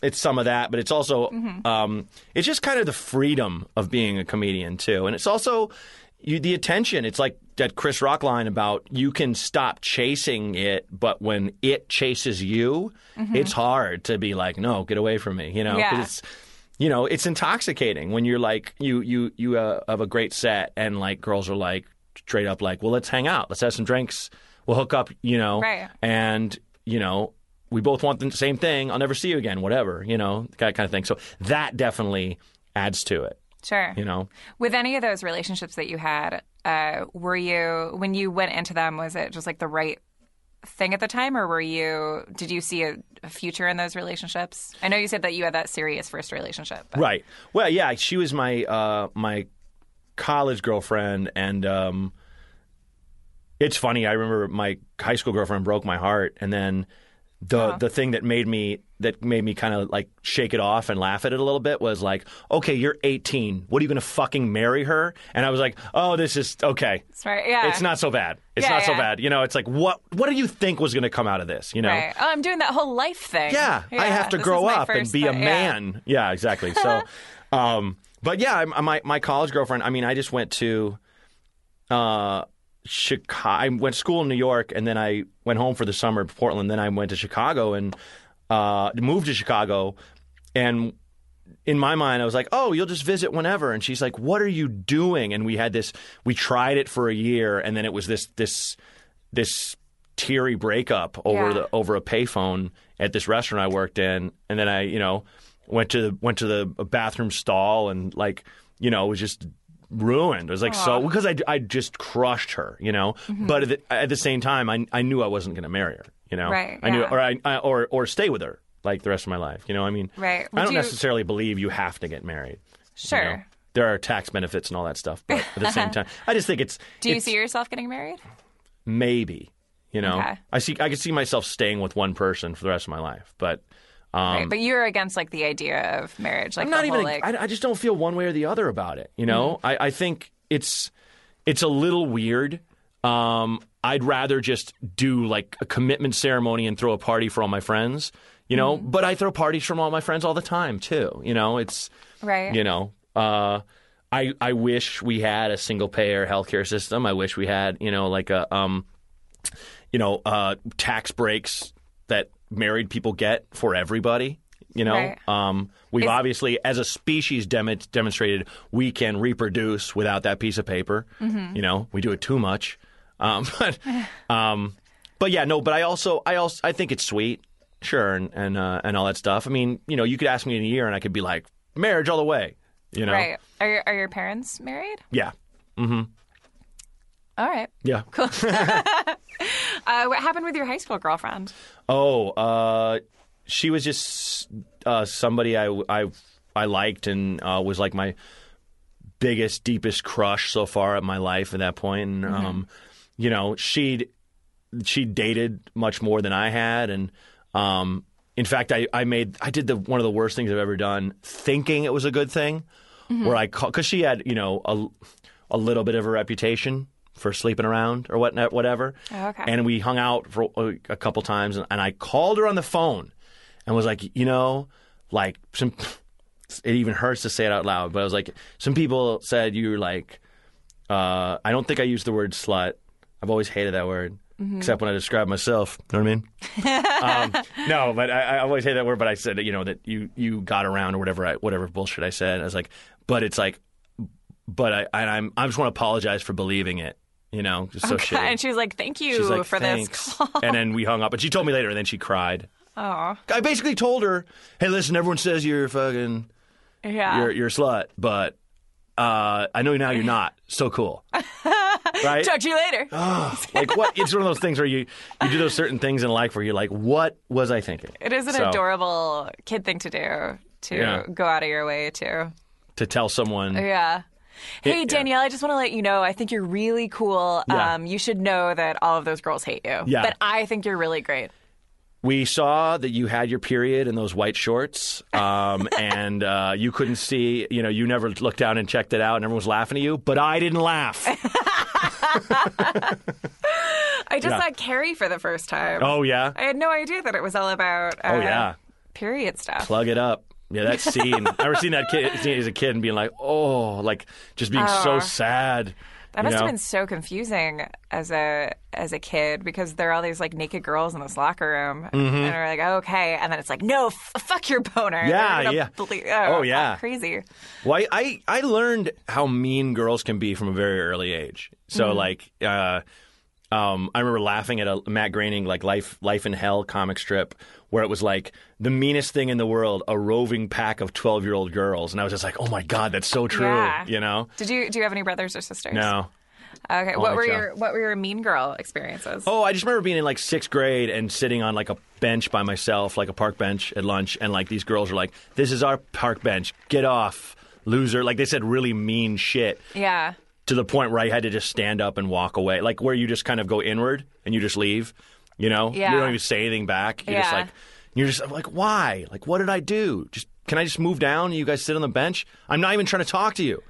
it's some of that, but it's also um, it's just kind of the freedom of being a comedian too, and it's also you, the attention. It's like that Chris Rock line about you can stop chasing it, but when it chases you, it's hard to be like, no, get away from me. You know, Yeah. it's you know, it's intoxicating when you're like you you you uh, have a great set and like girls are like straight up like, well, let's hang out, let's have some drinks, we'll hook up, you know, Right. and you know. We both want the same thing. I'll never see you again. Whatever, you know, that kind of thing. So that definitely adds to it. Sure. You know, With any of those relationships that you had, uh, were you when you went into them? Was it just like the right thing at the time, or were you? Did you see a, a future in those relationships? I know you said that you had that serious first relationship. but- Right. Well, yeah, she was my uh, my college girlfriend, and um, it's funny. I remember my high school girlfriend broke my heart, and then the the thing that made me that made me kind of like shake it off and laugh at it a little bit was like, okay, you're 18. What are you going to fucking marry her? And I was like, oh, this is okay. Sorry. Yeah. It's not so bad. It's Yeah, not so bad. You know, it's like what what do you think was going to come out of this? You know. Right. Oh, I'm doing that whole life thing. Yeah, I have to grow up and be a thing. Yeah. man. Yeah, exactly. So, um, but yeah, my my college girlfriend. I mean, I just went to uh, Chicago. I went to school in New York, and then I went home for the summer to Portland. Then I went to Chicago and uh, moved to Chicago, and in my mind, I was like, "Oh, you'll just visit whenever." And she's like, "What are you doing?" And we had this. We tried it for a year, and then it was this this this teary breakup over Yeah. the over a payphone at this restaurant I worked in, and then I, you know, went to the went to the bathroom stall and like, you know, it was just ruined. It was like so because I I just crushed her, you know. Mm-hmm. But at the, at the same time, I I knew I wasn't going to marry her, you know. Right, I knew, or I, I or or stay with her like the rest of my life. You know, I mean, Right. I don't you- necessarily believe you have to get married. you Sure. know. There are tax benefits and all that stuff, but at the same time, I just think it's. Do you it's- see yourself getting married? maybe you know Okay. i see i could see myself staying with one person for the rest of my life but um right. But you're against like the idea of marriage. Like i'm not even whole, like, I, I just don't feel one way or the other about it you know I, I think it's it's a little weird um i'd rather just do like a commitment ceremony and throw a party for all my friends you know but i throw parties from all my friends all the time too you know it's right. you know uh I, I wish we had a single payer healthcare system. I wish we had, you know, like a um, you know, uh, tax breaks that married people get for everybody. You know, Right. um, we've obviously, as a species, demo- demonstrated we can reproduce without that piece of paper. Mm-hmm. You know, we do it too much, um, but, um, but yeah, no. But I also, I also, I think it's sweet, sure, and and uh, and all that stuff. I mean, you know, you could ask me in a year, and I could be like, marriage all the way. You know, Right. Are your, are your parents married? yeah, All right. yeah. Cool. uh, what happened with your high school girlfriend? Oh, uh, she was just uh, somebody I, I, I liked and uh, was like my biggest, deepest crush so far at my life at that point. And, um, you know, she'd, she dated much more than I had. And, um, in fact, I, I made, I did the, one of the worst things I've ever done thinking it was a good thing where I call, cause she had, you know, a, a little bit of a reputation for sleeping around or whatnot, whatever. Oh, okay. And we hung out for a, a couple times and, and I called her on the phone and was like, you know, like some, it even hurts to say it out loud, but I was like, some people said you were like, uh, I don't think I used the word slut. I've always hated that word, except when I describe myself. You know what I mean? um, no, but I, I always hate that word. But I said, you know, that you you got around or whatever, I, whatever bullshit I said. I was like, but it's like, but I and I'm I just want to apologize for believing it. You know, just so shitty. and she was like, "Thank you like, for Thanks. this call." and then we hung up. And she told me later, and then she cried. Oh, I basically told her, "Hey, listen, everyone says you're fucking, yeah. you're you're a slut, but uh, I know now you're not. So cool, right? Talk to you later. like what? It's one of those things where you you do those certain things in life where you're like, what was I thinking? it is an So, adorable kid thing to do to Yeah. go out of your way to. to tell someone. Yeah. Hey. Danielle, I just want to let you know I think you're really cool. Yeah. Um, you should know that all of those girls hate you. Yeah. But I think you're really great. We saw that you had your period in those white shorts, um, and uh, you couldn't see. You know, you never looked down and checked it out, and everyone was laughing at you, but I didn't laugh. I just Yeah. saw Carrie for the first time. Oh yeah. I had no idea that it was all about. Uh, Oh yeah. period stuff. Plug it up. Yeah, that scene. I ever seen that kid as a kid and being like, oh, like just being so Oh. sad. That must know? have been so confusing as a as a kid because there are all these like naked girls in this locker room, and we're like, oh, okay, and then it's like, no, f- fuck your boner. Yeah, yeah. ble- Oh, yeah. crazy. Well, I, I I learned how mean girls can be from a very early age. So like, uh, um, I remember laughing at a Matt Groening like life life in hell comic strip where it was like the meanest thing in the world, a roving pack of twelve year old girls, and I was just like, oh my god, that's so true. Yeah. You know? Did you do you have any brothers or sisters? No. Okay. What were your what were your mean girl experiences? Oh, I just remember being in like sixth grade and sitting on like a bench by myself, like a park bench at lunch, and like these girls were like, "This is our park bench. Get off, loser!" Like they said really mean shit. Yeah. To the point where I had to just stand up and walk away, like where you just kind of go inward and you just leave. You know, Yeah. you don't even say anything back. You're just Yeah. like, you're just like, why? Like, what did I do? Just can I just move down? You guys sit on the bench. I'm not even trying to talk to you.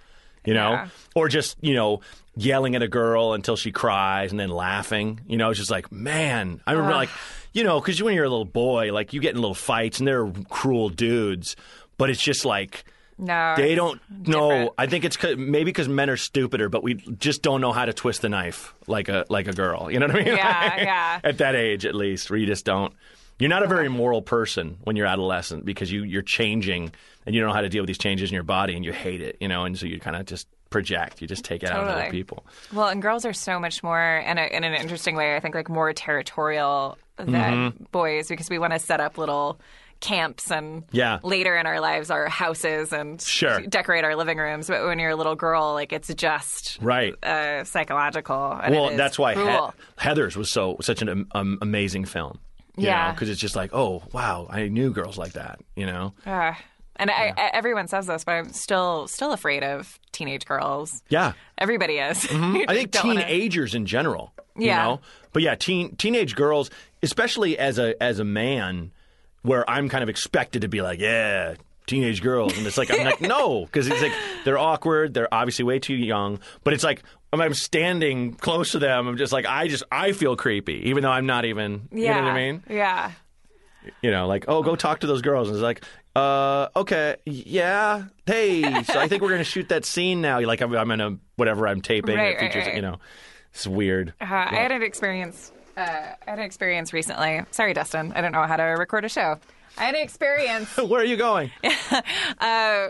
You know, Yeah. or just you know yelling at a girl until she cries and then laughing. You know, it's just like, man, I remember like, you know, because when you're a little boy, like you get in little fights and they're cruel dudes, but it's just like. No. They don't know. different. I think it's maybe because men are stupider, but we just don't know how to twist the knife like a like a girl. You know what I mean? Yeah, yeah. At that age, at least, where you just don't. You're not a very moral person when you're adolescent because you you're changing and you don't know how to deal with these changes in your body and you hate it. You know, and so you kind of just project. You just take it out on other people. Well, and girls are so much more, in, a, in an interesting way, I think, like more territorial than Mm-hmm. boys because we want to set up little camps and Yeah. later in our lives our houses and Sure. decorate our living rooms. But when you're a little girl, like it's just Right. uh, psychological. And well, that's why he- Heathers was so such an um, amazing film. You Yeah. because it's just like, oh wow, I knew girls like that. You know, Uh, and I, I, everyone says this, but I'm still still afraid of teenage girls. yeah. Everybody is. I think Don't wanna- teenagers in general. You Yeah. know? But yeah, teen teenage girls, especially as a as a man, where I'm kind of expected to be like, yeah, teenage girls, and it's like I'm like no, because it's like they're awkward, they're obviously way too young, but it's like. I'm standing close to them. I'm just like I just I feel creepy, even though I'm not even. Yeah. You know what I mean? Yeah. You know, like oh, go talk to those girls, and it's like, uh, okay, yeah, hey, so I think we're gonna shoot that scene now. Like I'm, I'm in a whatever I'm taping. Right, it features, right, right. you know, it's weird. Uh, I had an experience. Uh, I had an experience recently. Sorry, Dustin. I don't know how to record a show. I had an experience Where are you going? uh,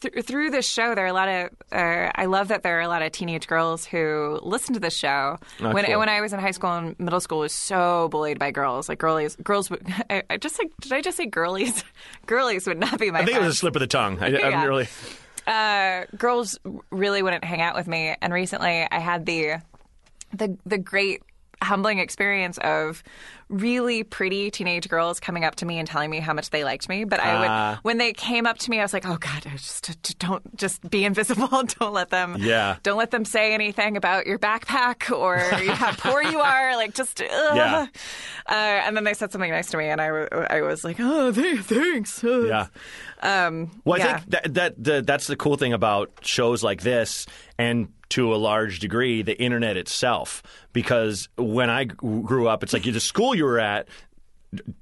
th- through this show. There are a lot of. Uh, I love that there are a lot of teenage girls who listen to this show. Oh, when cool. when I was in high school and middle school, I was so bullied by girls. Like girlies, girls would. I, I just like. Did I just say girlies? girlies would not be my. I think it was a slip of the tongue. I, Yeah. I'm really. uh, girls really wouldn't hang out with me. And recently, I had the the the great humbling experience of really pretty teenage girls coming up to me and telling me how much they liked me. But I Ah. would, when they came up to me, I was like, "Oh God, I just just don't just be invisible. don't let them, Yeah. don't let them say anything about your backpack or how poor you are. Like just, ugh. Yeah. Uh, and then they said something nice to me, and I, I was like, "Oh, th- thanks." Yeah. Um, Well, I yeah. think that, that the, that's the cool thing about shows like this, and to a large degree, the internet itself. Because when I g- grew up, it's like the school you were at.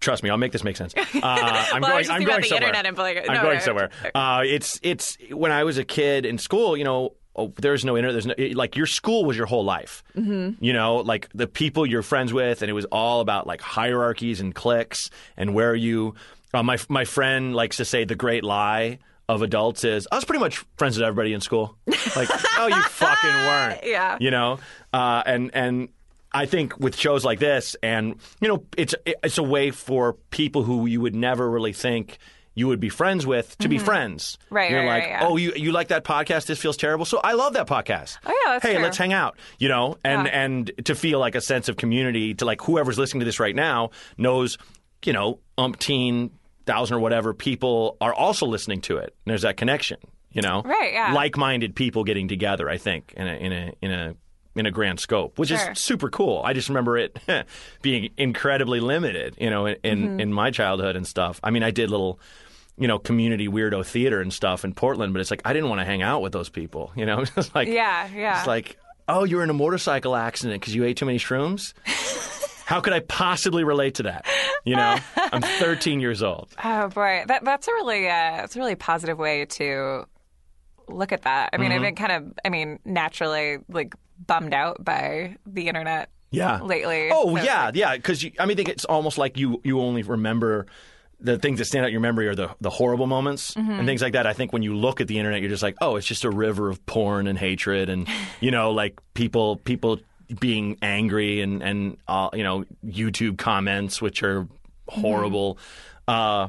Trust me, I'll make this make sense. Uh, I'm Well, going. I'm going somewhere. like, I'm going no, somewhere. Uh, it's it's when I was a kid in school. You know, oh, there's no internet. There's no it- like your school was your whole life. Mm-hmm. You know, like the people you're friends with, and it was all about like hierarchies and cliques and where you. Uh, my my friend likes to say the great lie of adults is I was pretty much friends with everybody in school. Like, oh, you fucking weren't. Yeah. You know, uh, and and I think with shows like this, and you know, it's it's a way for people who you would never really think you would be friends with to be friends. Mm-hmm. Right, You're right, like, right, yeah. oh, you you like that podcast? This feels terrible. So I love that podcast. Oh, yeah, hey, true. let's hang out. You know, and Yeah. and to feel like a sense of community to like whoever's listening to this right now knows, you know, umpteen thousand or whatever people are also listening to it. And there's that connection. You know, Right, yeah. like-minded people getting together. I think in a in a in a in a grand scope, which Sure. is super cool. I just remember it being incredibly limited, you know, in in, Mm-hmm. in my childhood and stuff. I mean, I did little, you know, community weirdo theater and stuff in Portland, but it's like I didn't want to hang out with those people, you know. It's like Yeah, yeah. It's like "Oh, you're in a motorcycle accident because you ate too many shrooms." How could I possibly relate to that? You know, I'm 13 years old. Oh boy, that that's a really uh, that's a really positive way to look at that. I mean, Mm-hmm. I've been kind of, I mean, naturally like bummed out by the internet. Yeah. Lately. Oh So, yeah, yeah. Because I mean, I think it's almost like you you only remember the things that stand out in your memory are the the horrible moments Mm-hmm. and things like that. I think when you look at the internet, you're just like, oh, it's just a river of porn and hatred, and you know, like people people being angry and and uh, you know YouTube comments which are horrible. Uh,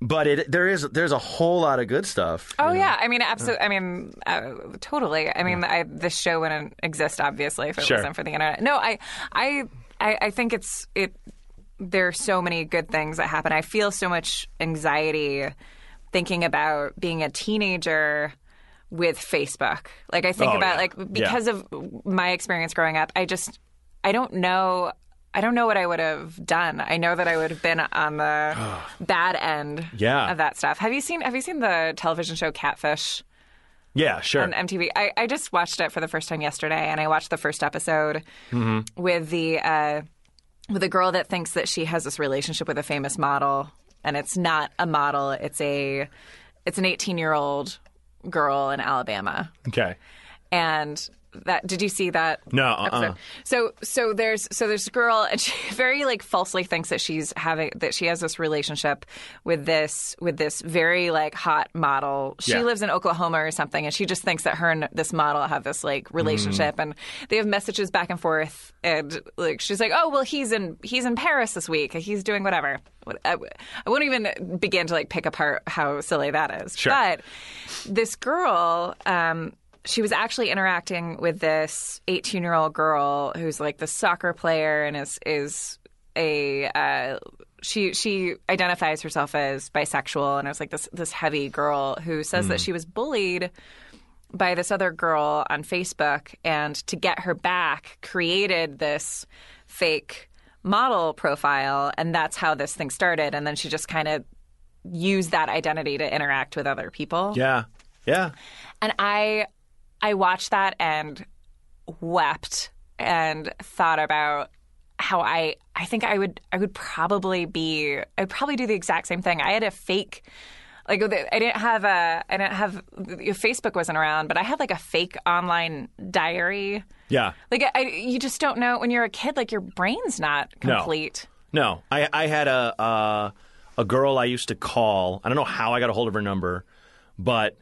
but it there is there's a whole lot of good stuff. Oh yeah, I mean, absolutely. I mean, uh, totally. I mean, I, this show wouldn't exist obviously if it Sure. wasn't for the internet. No, I, I, I, I think it's it. There are so many good things that happen. I feel so much anxiety thinking about being a teenager with Facebook. Like I think Oh, about yeah. like because of my experience growing up, I just I don't know. I don't know what I would have done. I know that I would have been on the bad end Yeah. of that stuff. Have you seen Have you seen the television show Catfish Yeah, sure. on MTV? I, I just watched it for the first time yesterday, and I watched the first episode Mm-hmm. with the uh, with a girl that thinks that she has this relationship with a famous model, and it's not a model. It's a it's an 18 year old girl in Alabama, okay. and that did you see that No, uh-uh. so so there's so there's a girl and she very like falsely thinks that she's having that she has this relationship with this with this very like hot model she Yeah. lives in oklahoma or something and she just thinks that her and this model have this like relationship and they have messages back and forth and like she's like oh well he's in he's in paris this week he's doing whatever I, I won't even begin to like pick apart how silly that is Sure. but this girl um she was actually interacting with this 18 year old girl who's like the soccer player and is is a uh, she she identifies herself as bisexual. And it was like this this heavy girl who says that she was bullied by this other girl on Facebook and to get her back created this fake model profile. And that's how this thing started. And then she just kind of used that identity to interact with other people. Yeah, yeah. and I I watched that and wept and thought about how I I think I would I would probably be I'd probably do the exact same thing. I had a fake like I didn't have a I didn't have Facebook wasn't around, but I had like a fake online diary. Yeah. Like I, you just don't know when you're a kid. Like your brain's not No. complete. No, I I had a uh, a girl I used to call. I don't know how I got a hold of her number, but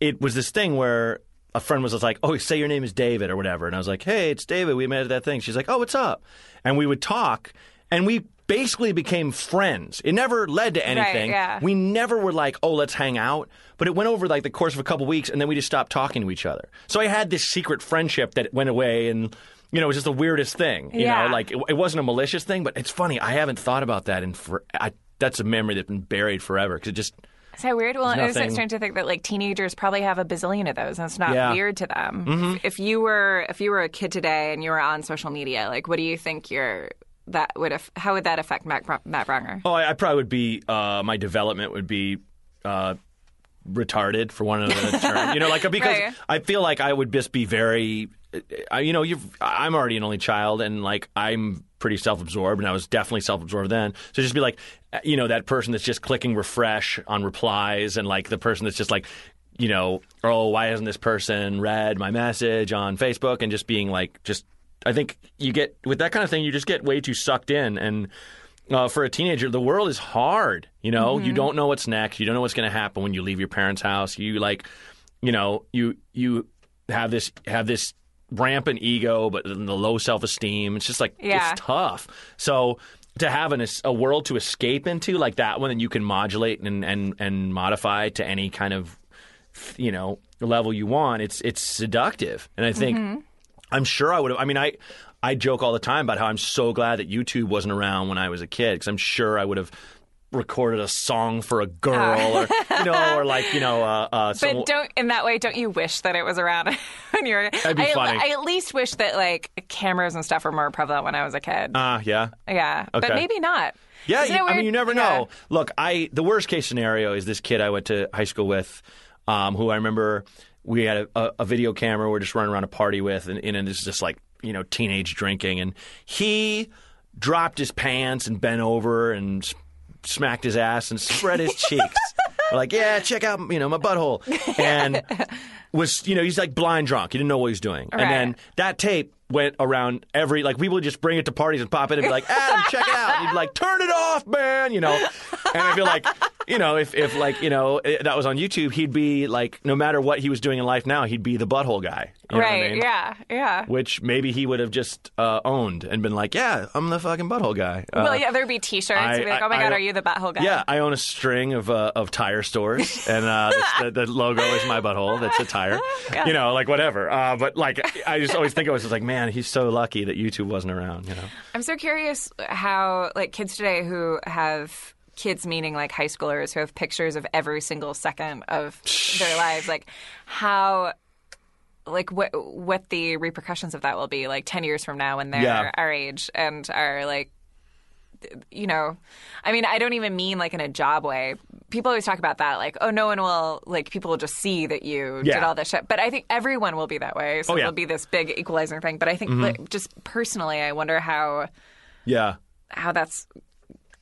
it was this thing where a friend was like, "Oh, say your name is David or whatever," and I was like, "Hey, it's David. We met at that thing." She's like, "Oh, what's up?" And we would talk, and we basically became friends. It never led to anything. yeah. We never were like, "Oh, let's hang out," but it went over like the course of a couple weeks, and then we just stopped talking to each other. So I had this secret friendship that went away, and you know, it was just the weirdest thing. You Yeah. know, like it, it wasn't a malicious thing, but it's funny. I haven't thought about that and for. I, that's a memory that's been buried forever because it just Is that weird? Well, There's isn't it strange to think that like teenagers probably have a bazillion of those, and it's not Yeah. Mm-hmm. weird to them. If, if you were if you were a kid today and you were on social media, like what do you think your that would have, how would that affect Matt, Matt Braunger? Oh, I, I probably would be. Uh, my development would be uh, retarded, for one another term. You know, like because Right. I feel like I would just be very. Uh, you know, you've. I'm already an only child, and like I'm pretty self-absorbed, and I was definitely self-absorbed then. So just be like, uh, you know, that person that's just clicking refresh on replies, and like the person that's just like. You know, oh, why hasn't this person read my message on Facebook? And just being like, just, I think you get, with that kind of thing, you just get way too sucked in. And uh, for a teenager, the world is hard. You know, you don't know what's next. You don't know what's going to happen when you leave your parents' house. You like, you know, you you have this have this rampant ego, but the low self esteem. It's just like Yeah. it's tough. So to have an, a world to escape into like that one, and you can modulate and and and modify to any kind of you know level you want. It's it's seductive, and I think. Mm-hmm. I'm sure I would have. I mean, I I joke all the time about how I'm so glad that YouTube wasn't around when I was a kid because I'm sure I would have recorded a song for a girl or you know or like you know uh, uh, some- But don't in that way. Don't you wish that it was around when you were? That'd be I, funny. I at least wish that like cameras and stuff were more prevalent when I was a kid. Ah, yeah. yeah, but maybe not. Yeah, you- I mean, you never Yeah. know. Look, I the worst case scenario is this kid I went to high school with, um, who I remember we had a, a, video camera we're just running around a party with, and, and it's just like you know teenage drinking, and he dropped his pants and bent over and smacked his ass and spread his cheeks. We're like, yeah, check out you know my butthole, and was you know he's like blind drunk. He didn't know what he was doing, and then that tape went around every like people would just bring it to parties and pop it and be like, Adam, check it out. And he'd be like, turn it off, man. You know, and I feel like you know if if like you know that was on YouTube, he'd be like, no matter what he was doing in life now, he'd be the butthole guy. You know what I right. mean? Yeah. Yeah. Which maybe he would have just uh, owned and been like, yeah, I'm the fucking butthole guy. Uh, Well, yeah, there'd be T-shirts. I- be like, I- "Oh my I god, don't- are you the butthole guy?" Yeah, I own a string of uh, of tire stores, and uh, the, the logo is my butthole. That's a tire. You know, like whatever. Uh, but like, I just always think of it as like, man, he's so lucky that YouTube wasn't around. You know. I'm so curious how like kids today who have kids meaning like high schoolers who have pictures of every single second of their lives like how like what what the repercussions of that will be like 10 years from now when they're Yeah. our age and are like you know i mean i don't even mean like in a job way people always talk about that like oh no one will like people will just see that you did all this shit but i think everyone will be that way so Oh, yeah. it'll be this big equalizing thing but i think mm-hmm. like, just personally i wonder how Yeah. how that's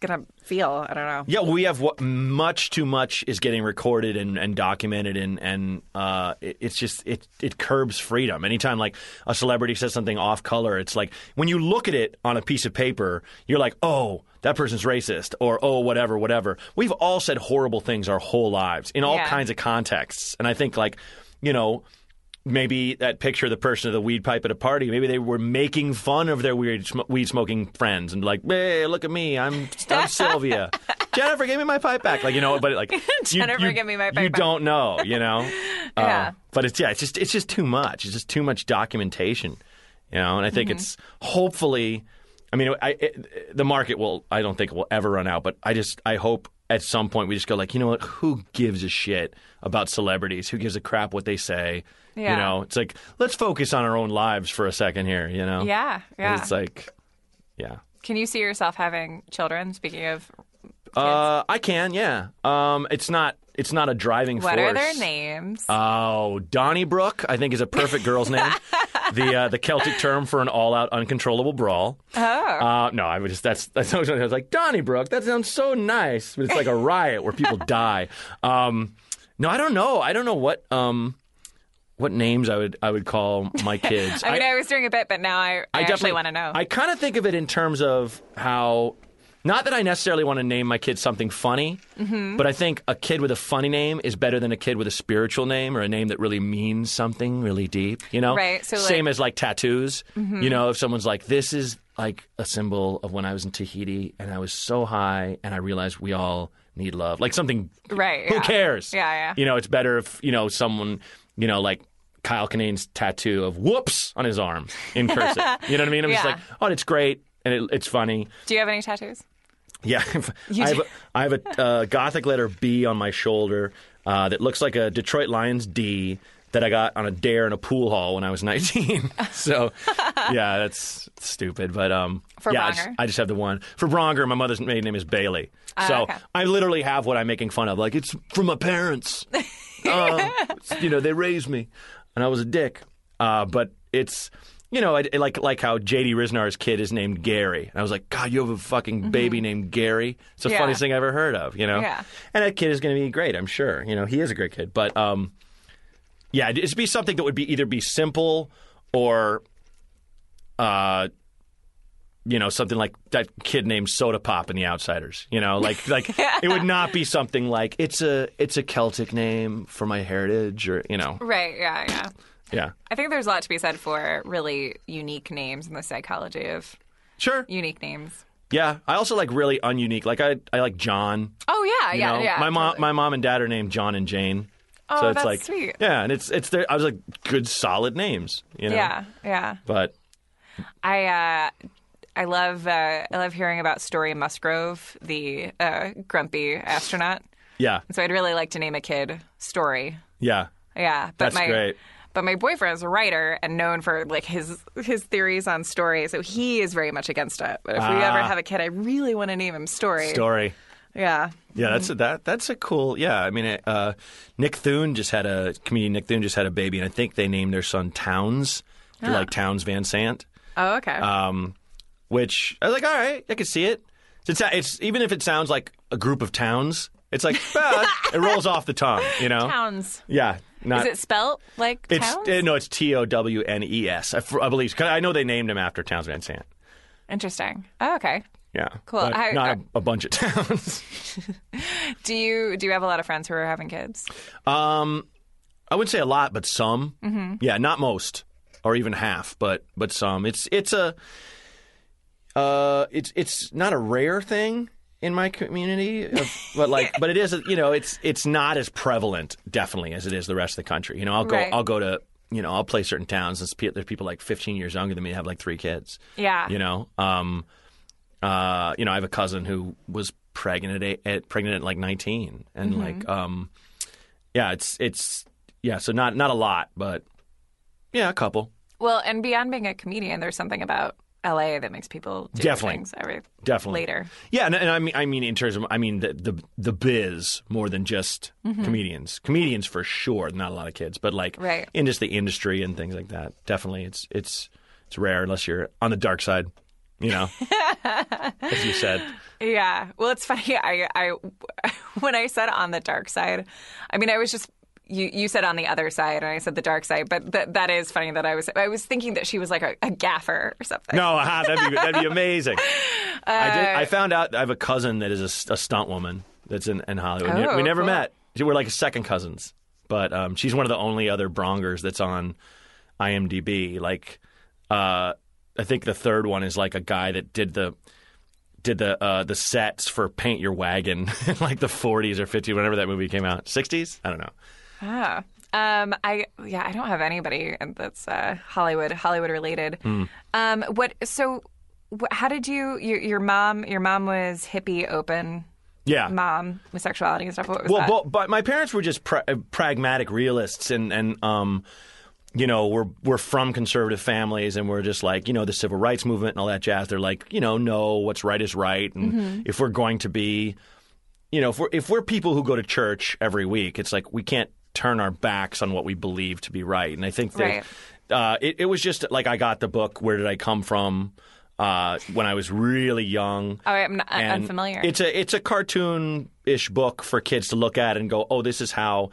gonna feel. I don't know. Yeah, we have what much too much is getting recorded and, and documented, and and uh, it, it's just it it curbs freedom. Anytime like a celebrity says something off color, it's like when you look at it on a piece of paper, you're like, oh, that person's racist, or oh, whatever, whatever. We've all said horrible things our whole lives in all Yeah. kinds of contexts, and I think like you know. Maybe that picture of the person of the weed pipe at a party. Maybe they were making fun of their weird sm- weed smoking friends and like, "Hey, look at me! I'm I'm Sylvia. Jennifer, give me my pipe back." Like you know, but like Jennifer, you, give me my You pipe back. don't know, you know. Yeah. Uh, but it's yeah, it's just it's just too much. It's just too much documentation, you know. And I think Mm-hmm. it's hopefully, I mean, I, it, the market will. I don't think it will ever run out. But I just I hope at some point we just go like, you know what? Who gives a shit about celebrities? Who gives a crap what they say? You know, it's like let's focus on our own lives for a second here. You know. Yeah, yeah. It's like, yeah. Can you see yourself having children? Speaking of, Uh, I can, yeah. Um, it's not. It's not a driving what force. are their names? Oh, Donnybrook, I think is a perfect girl's name. the uh, the Celtic term for an all out uncontrollable brawl. oh, Uh, no, I would just that's that's I was like Donnybrook. That sounds so nice, but it's like a riot where people die. Um, no, I don't know. I don't know what um what names I would I would call my kids. I mean, I, was doing a bit, but now I, I, actually definitely want to know. I kind of think of it in terms of how, not that I necessarily want to name my kid something funny, Mm-hmm. but I think a kid with a funny name is better than a kid with a spiritual name or a name that really means something really deep. You know, Right, so, like- Mm-hmm. same as like tattoos. You know, if someone's like, "This is like a symbol of when I was in Tahiti and I was so high and I realized we all." Need love, like something. Right, Who yeah. cares? Yeah, yeah. You know, it's better if you know someone. You know, like Kyle Kinane's tattoo of "whoops" on his arm in cursive. you know what I mean? I'm just like, oh, it's great and it, it's funny. Do you have any tattoos? Yeah, I have, a, I have a uh, gothic letter B on my shoulder uh, that looks like a Detroit Lions D that I got on a dare in a pool hall when I was 19. so, yeah, that's stupid. But um, For yeah, I just, I just have the one for Braunger. My mother's maiden name is Bailey. so Ah, okay. I literally have what I'm making fun of. Like it's from my parents. uh, you know, they raised me, and I was a dick. Uh, but it's. You know, I, like like how J.D. Ryznar's kid is named Gary. And I was like, God, you have a fucking baby named Gary. It's the Mm-hmm. Yeah. funniest thing I ever heard of. You know, Yeah. and that kid is going to be great. I'm sure. You know, he is a great kid. But um, yeah, it'd be something that would be either be simple or, uh, you know, something like that kid named Soda Pop in The Outsiders. You know, like like it would not be something like it's a it's a Celtic name for my heritage or you know, Right. Yeah. Yeah. yeah, I think there's a lot to be said for really unique names and the psychology of sure, unique names. yeah. I also like really ununique. Like I I like John. Oh yeah, yeah, know? yeah. My mom, totally. my mom and dad are named John and Jane. Oh, so it's that's like, sweet. yeah, and it's it's their. I was like, good, solid names, you know. Yeah, yeah. But I uh, I love uh, I love hearing about Story Musgrave, the uh, grumpy astronaut. yeah, So I'd really like to name a kid Story. yeah, Yeah, but That's my great. but my boyfriend's a writer and known for like his his theories on story, so he is very much against it. But if we ever Ah. have a kid, I really want to name him Story. story. Yeah. Yeah, that's a, that. That's a cool. Yeah, I mean, uh, Nick Thune just had a comedian. Nick Thune just had a baby, and I think they named their son Townes, like Townes Van Zandt. Oh, okay. Um, which I was like, all right, I can see it. It's, it's even if it sounds like a group of towns, it's like ah, it rolls off the tongue, you know. Townes. Yeah, not. Is it spelt like it's towns? uh, no, it's T O W N E S. I, believe. I believe. 'cause I know they named him after Townes Van Zandt. Interesting. Oh, okay. Yeah, Cool. I- not I- a a bunch of towns. Do you do you have a lot of friends who are having kids? Um, I wouldn't say a lot, but some. Mm-hmm. Yeah, not most, or even half, but but some. It's it's a uh, it's it's not a rare thing in my community, but like, but it is. You know, it's it's not as prevalent, definitely, as it is the rest of the country. You know, I'll go Right. I'll go to you know I'll play certain towns. And there's people like 15 years younger than me have like three kids. Yeah. You know, um, uh, you know, I have a cousin who was pregnant at, at pregnant at like 19, and Mm-hmm. like, um, yeah, it's it's yeah, so not not a lot, but yeah, a couple, Well, and beyond being a comedian, there's something about LA that makes people do Definitely. things every definitely later. Yeah, and, and I mean, I mean, in terms of, I mean, the the, the biz more than just Mm-hmm. comedians. Comedians for sure, not a lot of kids, but like Right. in just the industry and things like that. Definitely, it's it's it's rare unless you're on the dark side, you know, as you said. Yeah. Well, it's funny. I, I, when I said on the dark side, I mean, I was just. You, you said on the other side, and I said the dark side, but that that is funny. That I was I was thinking that she was like a, a gaffer or something. No, ah, that'd be that'd be amazing. I did. I found out I have a cousin that is a stunt woman that's in, in Hollywood. Oh, we never cool. met. We're like second cousins, but um, she's one of the only other Braungers that's on IMDb. Like, uh, I think the third one is like a guy that did the did the uh, the sets for Paint Your Wagon in like the 40s or 50s, whenever that movie came out. 60s? I don't know. Ah. Um, I yeah, I don't have anybody that's uh, Hollywood Hollywood related. Hmm. Um, what so? Wh- how did you your, your mom? Your mom was hippie open Yeah. mom with sexuality and stuff. What was Well, that? but, but my parents were just pra- uh, pragmatic realists, and and um, you know, we're we're from conservative families, and we're just like you know the civil rights movement and all that jazz. They're like, you know, no, what's right is right, and Mm-hmm. if we're going to be, you know, if we're if we're people who go to church every week, it's like we can't turn our backs on what we believe to be right. And I think that Right. uh, it, it was just like I got the book. Where did I come from? Uh, when I was really young, Oh, I'm not, and unfamiliar. It's a it's a cartoon ish book for kids to look at and go, oh, this is how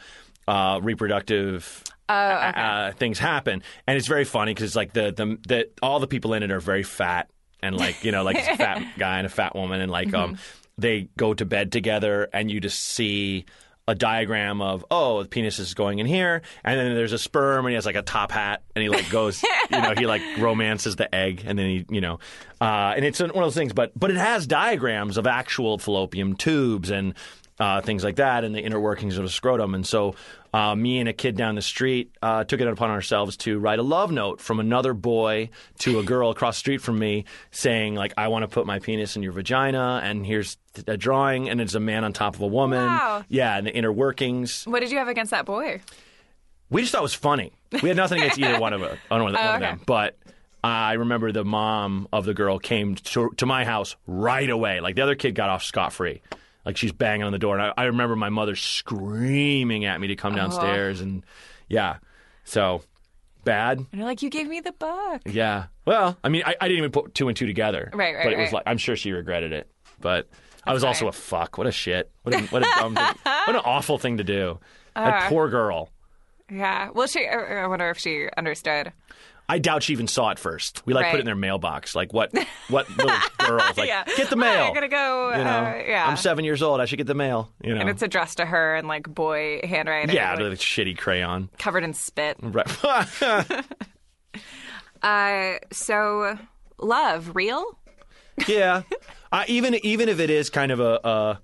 uh, reproductive. Oh, uh, things happen, and it's very funny because it's like the, the the all the people in it are very fat and like you know like a fat guy and a fat woman and like um they go to bed together and you just see a diagram of oh the penis is going in here and then there's a sperm and he has like a top hat and he like goes you know he like romances the egg and then he you know uh, and it's one of those things but but it has diagrams of actual fallopian tubes and uh, things like that and the inner workings of the scrotum and so uh, me and a kid down the street uh, took it upon ourselves to write a love note from another boy to a girl across the street from me saying like I want to put my penis in your vagina and here's a drawing and it's a man on top of a woman Wow. yeah and the inner workings what did you have against that boy? we just thought it was funny. We had nothing against either one of, it, one of, one of them. But I remember the mom of the girl came to, to my house right away. Like the other kid got off scot free. Like she's banging on the door, and I, I remember my mother screaming at me to come downstairs, and yeah, so bad. And you're like, you gave me the book. Yeah. Well, I mean, I, I didn't even put two and two together. Right, right, But it was right. like I'm sure she regretted it. But I was also a fuck. What a shit. What a, what a dumb thing. What an awful thing to do. that uh. poor girl. Yeah. Well, she. I I wonder if she understood. I doubt she even saw it first. We like put it in their mailbox. Like what? What little girls like Yeah. get the mail? I gotta go. You know, uh, yeah. I'm seven years old. I should get the mail. You know, and it's addressed to her in like boy handwriting. yeah, like, the shitty crayon. covered in spit. Right. Uh, so love real? yeah. Uh, even even if it is kind of a. a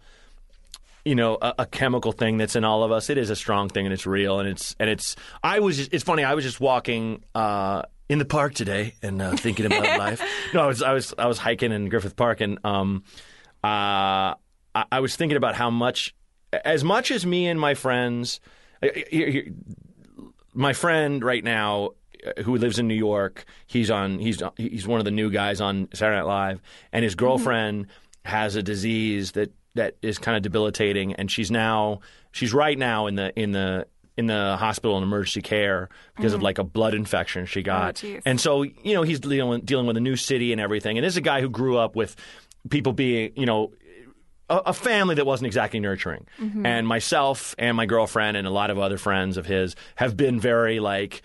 you know, a, a chemical thing that's in all of us. It is a strong thing, and it's real, and it's and it's. I was. Just, it's funny. I was just walking uh, in the park today and uh, thinking about life. No, I was. I was. I was hiking in Griffith Park, and um, uh, I, I was thinking about how much, as much as me and my friends, uh, here- here- my friend right now uh, who lives in New York, he's on he's he's one of the new guys on Saturday Night Live, and his girlfriend has a disease that that is kind of debilitating, and she's now she's right now in the in the in the hospital in emergency care because of mm-hmm. like a blood infection she oh, got. jeez. and so you know he's dealing dealing with a new city and everything. And this is a guy who grew up with people being you know a, a family that wasn't exactly nurturing. Mm-hmm. And myself and my girlfriend and a lot of other friends of his have been very like,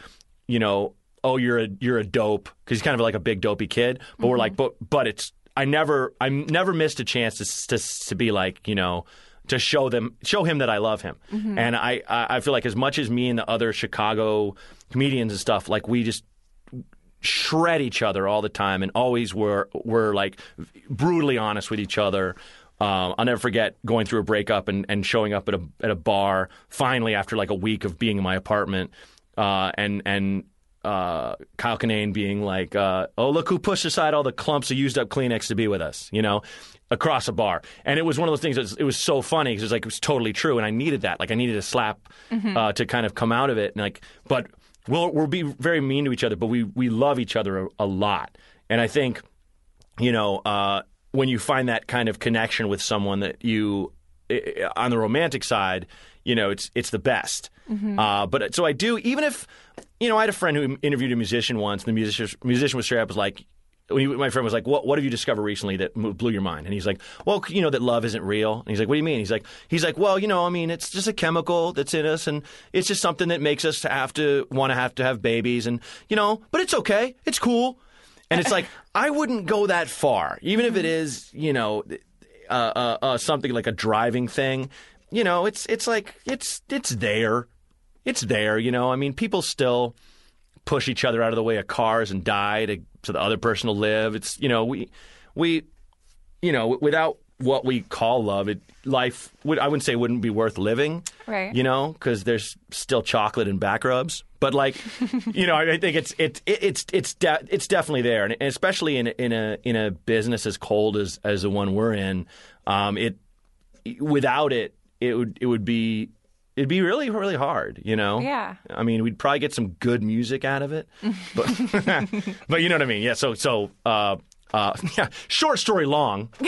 you know, oh you're a you're a dope because he's kind of like a big dopey kid. But we're like, mm-hmm. but but it's I never I never missed a chance to to to be like you know. To show them, show him that I love him, and I, I I feel like as much as me and the other Chicago comedians and stuff, like we just shred each other all the time and always were were like brutally honest with each other. Um, I'll never forget going through a breakup and, and showing up at a at a bar finally after like a week of being in my apartment uh, and and uh, Kyle Kinane being like, uh, "Oh look who pushed aside all the clumps of used up Kleenex to be with us," you know, across a bar. And it was one of those things. That was, it was so funny because it was like it was totally true, and I needed that. Like I needed a slap uh, to kind of come out of it. And like, but we'll we'll be very mean to each other, but we we love each other a, a lot. And I think you know, uh, when you find that kind of connection with someone that you, on the romantic side, you know, it's it's the best. Uh, but so I do, even if, you know, I had a friend who interviewed a musician once, and the musician musician was straight up was like. When he, my friend was like, "What? What have you discovered recently that blew your mind?" And he's like, "Well, you know that love isn't real." And he's like, "What do you mean?" He's like, "He's like, well, you know, I mean, it's just a chemical that's in us, and it's just something that makes us have to want to have to have babies, and you know, but it's okay, it's cool." And it's like I wouldn't go that far, even if it is, you know, uh, uh, uh, something like a driving thing. You know, it's it's like it's it's there, it's there. You know, I mean, people still push each other out of the way of cars and die to so the other person will live. It's you know we we you know without what we call love, it life would I wouldn't say wouldn't be worth living. Right. You know, because there's still chocolate and back rubs. But like, you know, I think it's it's it's it's de- it's definitely there, and especially in in a in a business as cold as as the one we're in, um, it without it, it would it would be it'd be really really hard. You know. Yeah. I mean, we'd probably get some good music out of it, but but you know what I mean. Yeah. So so uh, uh, yeah. Short story long.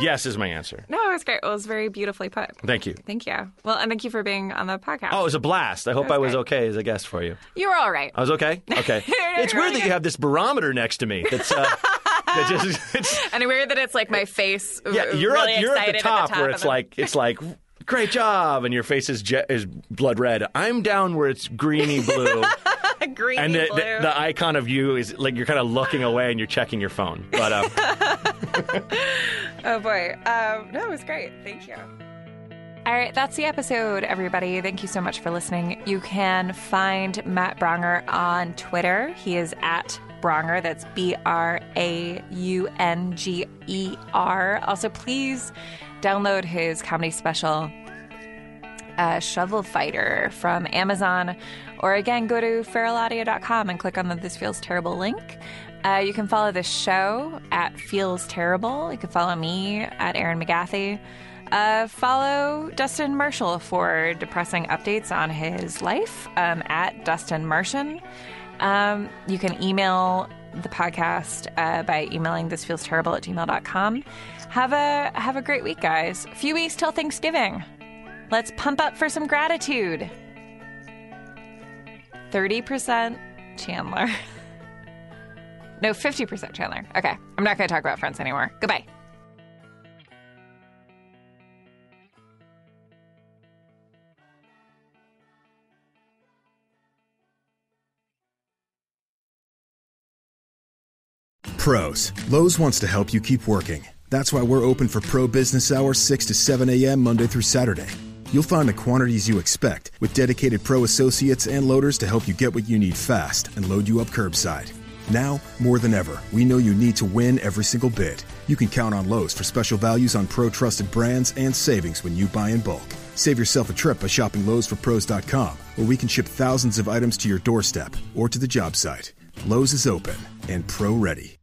yes is my answer. No, it was great. It was very beautifully put. Thank you. Thank you. Well, and thank you for being on the podcast. Oh, it was a blast. I hope was I was great. okay as a guest for you. you were all right. I was okay. Okay. it's weird that you have this barometer next to me. That's uh, that just it's, And weird that it's like my face. yeah. You're really at, you're at excited the top, where it's the- like it's like great job, and your face is je- is blood red. I'm down where it's greeny blue, green and the, blue. the, the icon of you is like you're kind of looking away and you're checking your phone. But um, oh boy. Um, no, it was great. Thank you. All right, that's the episode, everybody. Thank you so much for listening. You can find Matt Braunger on Twitter. He is at Braunger. That's B R A U N G E R. Also, please download his comedy special, uh, Shovel Fighter, from Amazon. Or again, go to feralaudio.com and click on the This Feels Terrible link. Uh, you can follow the show at Feels Terrible. You can follow me at Erin McGathy. Uh, follow Dustin Marshall for depressing updates on his life um, at Dustin Martian. Um, you can email the podcast uh, by emailing thisfeelsterrible at gmail.com. Have a have a great week, guys. A few weeks till Thanksgiving. Let's pump up for some gratitude. 30% Chandler. no, 50% Chandler. Okay. I'm not going to talk about friends anymore. Goodbye. Pros. Lowe's wants to help you keep working. That's why we're open for pro business hours 6 to 7 a.m. Monday through Saturday. You'll find the quantities you expect with dedicated pro associates and loaders to help you get what you need fast and load you up curbside. Now, more than ever, we know you need to win every single bid. You can count on Lowe's for special values on pro trusted brands and savings when you buy in bulk. Save yourself a trip by shopping Lowe'sForPros.com, where we can ship thousands of items to your doorstep or to the job site. Lowe's is open and pro ready.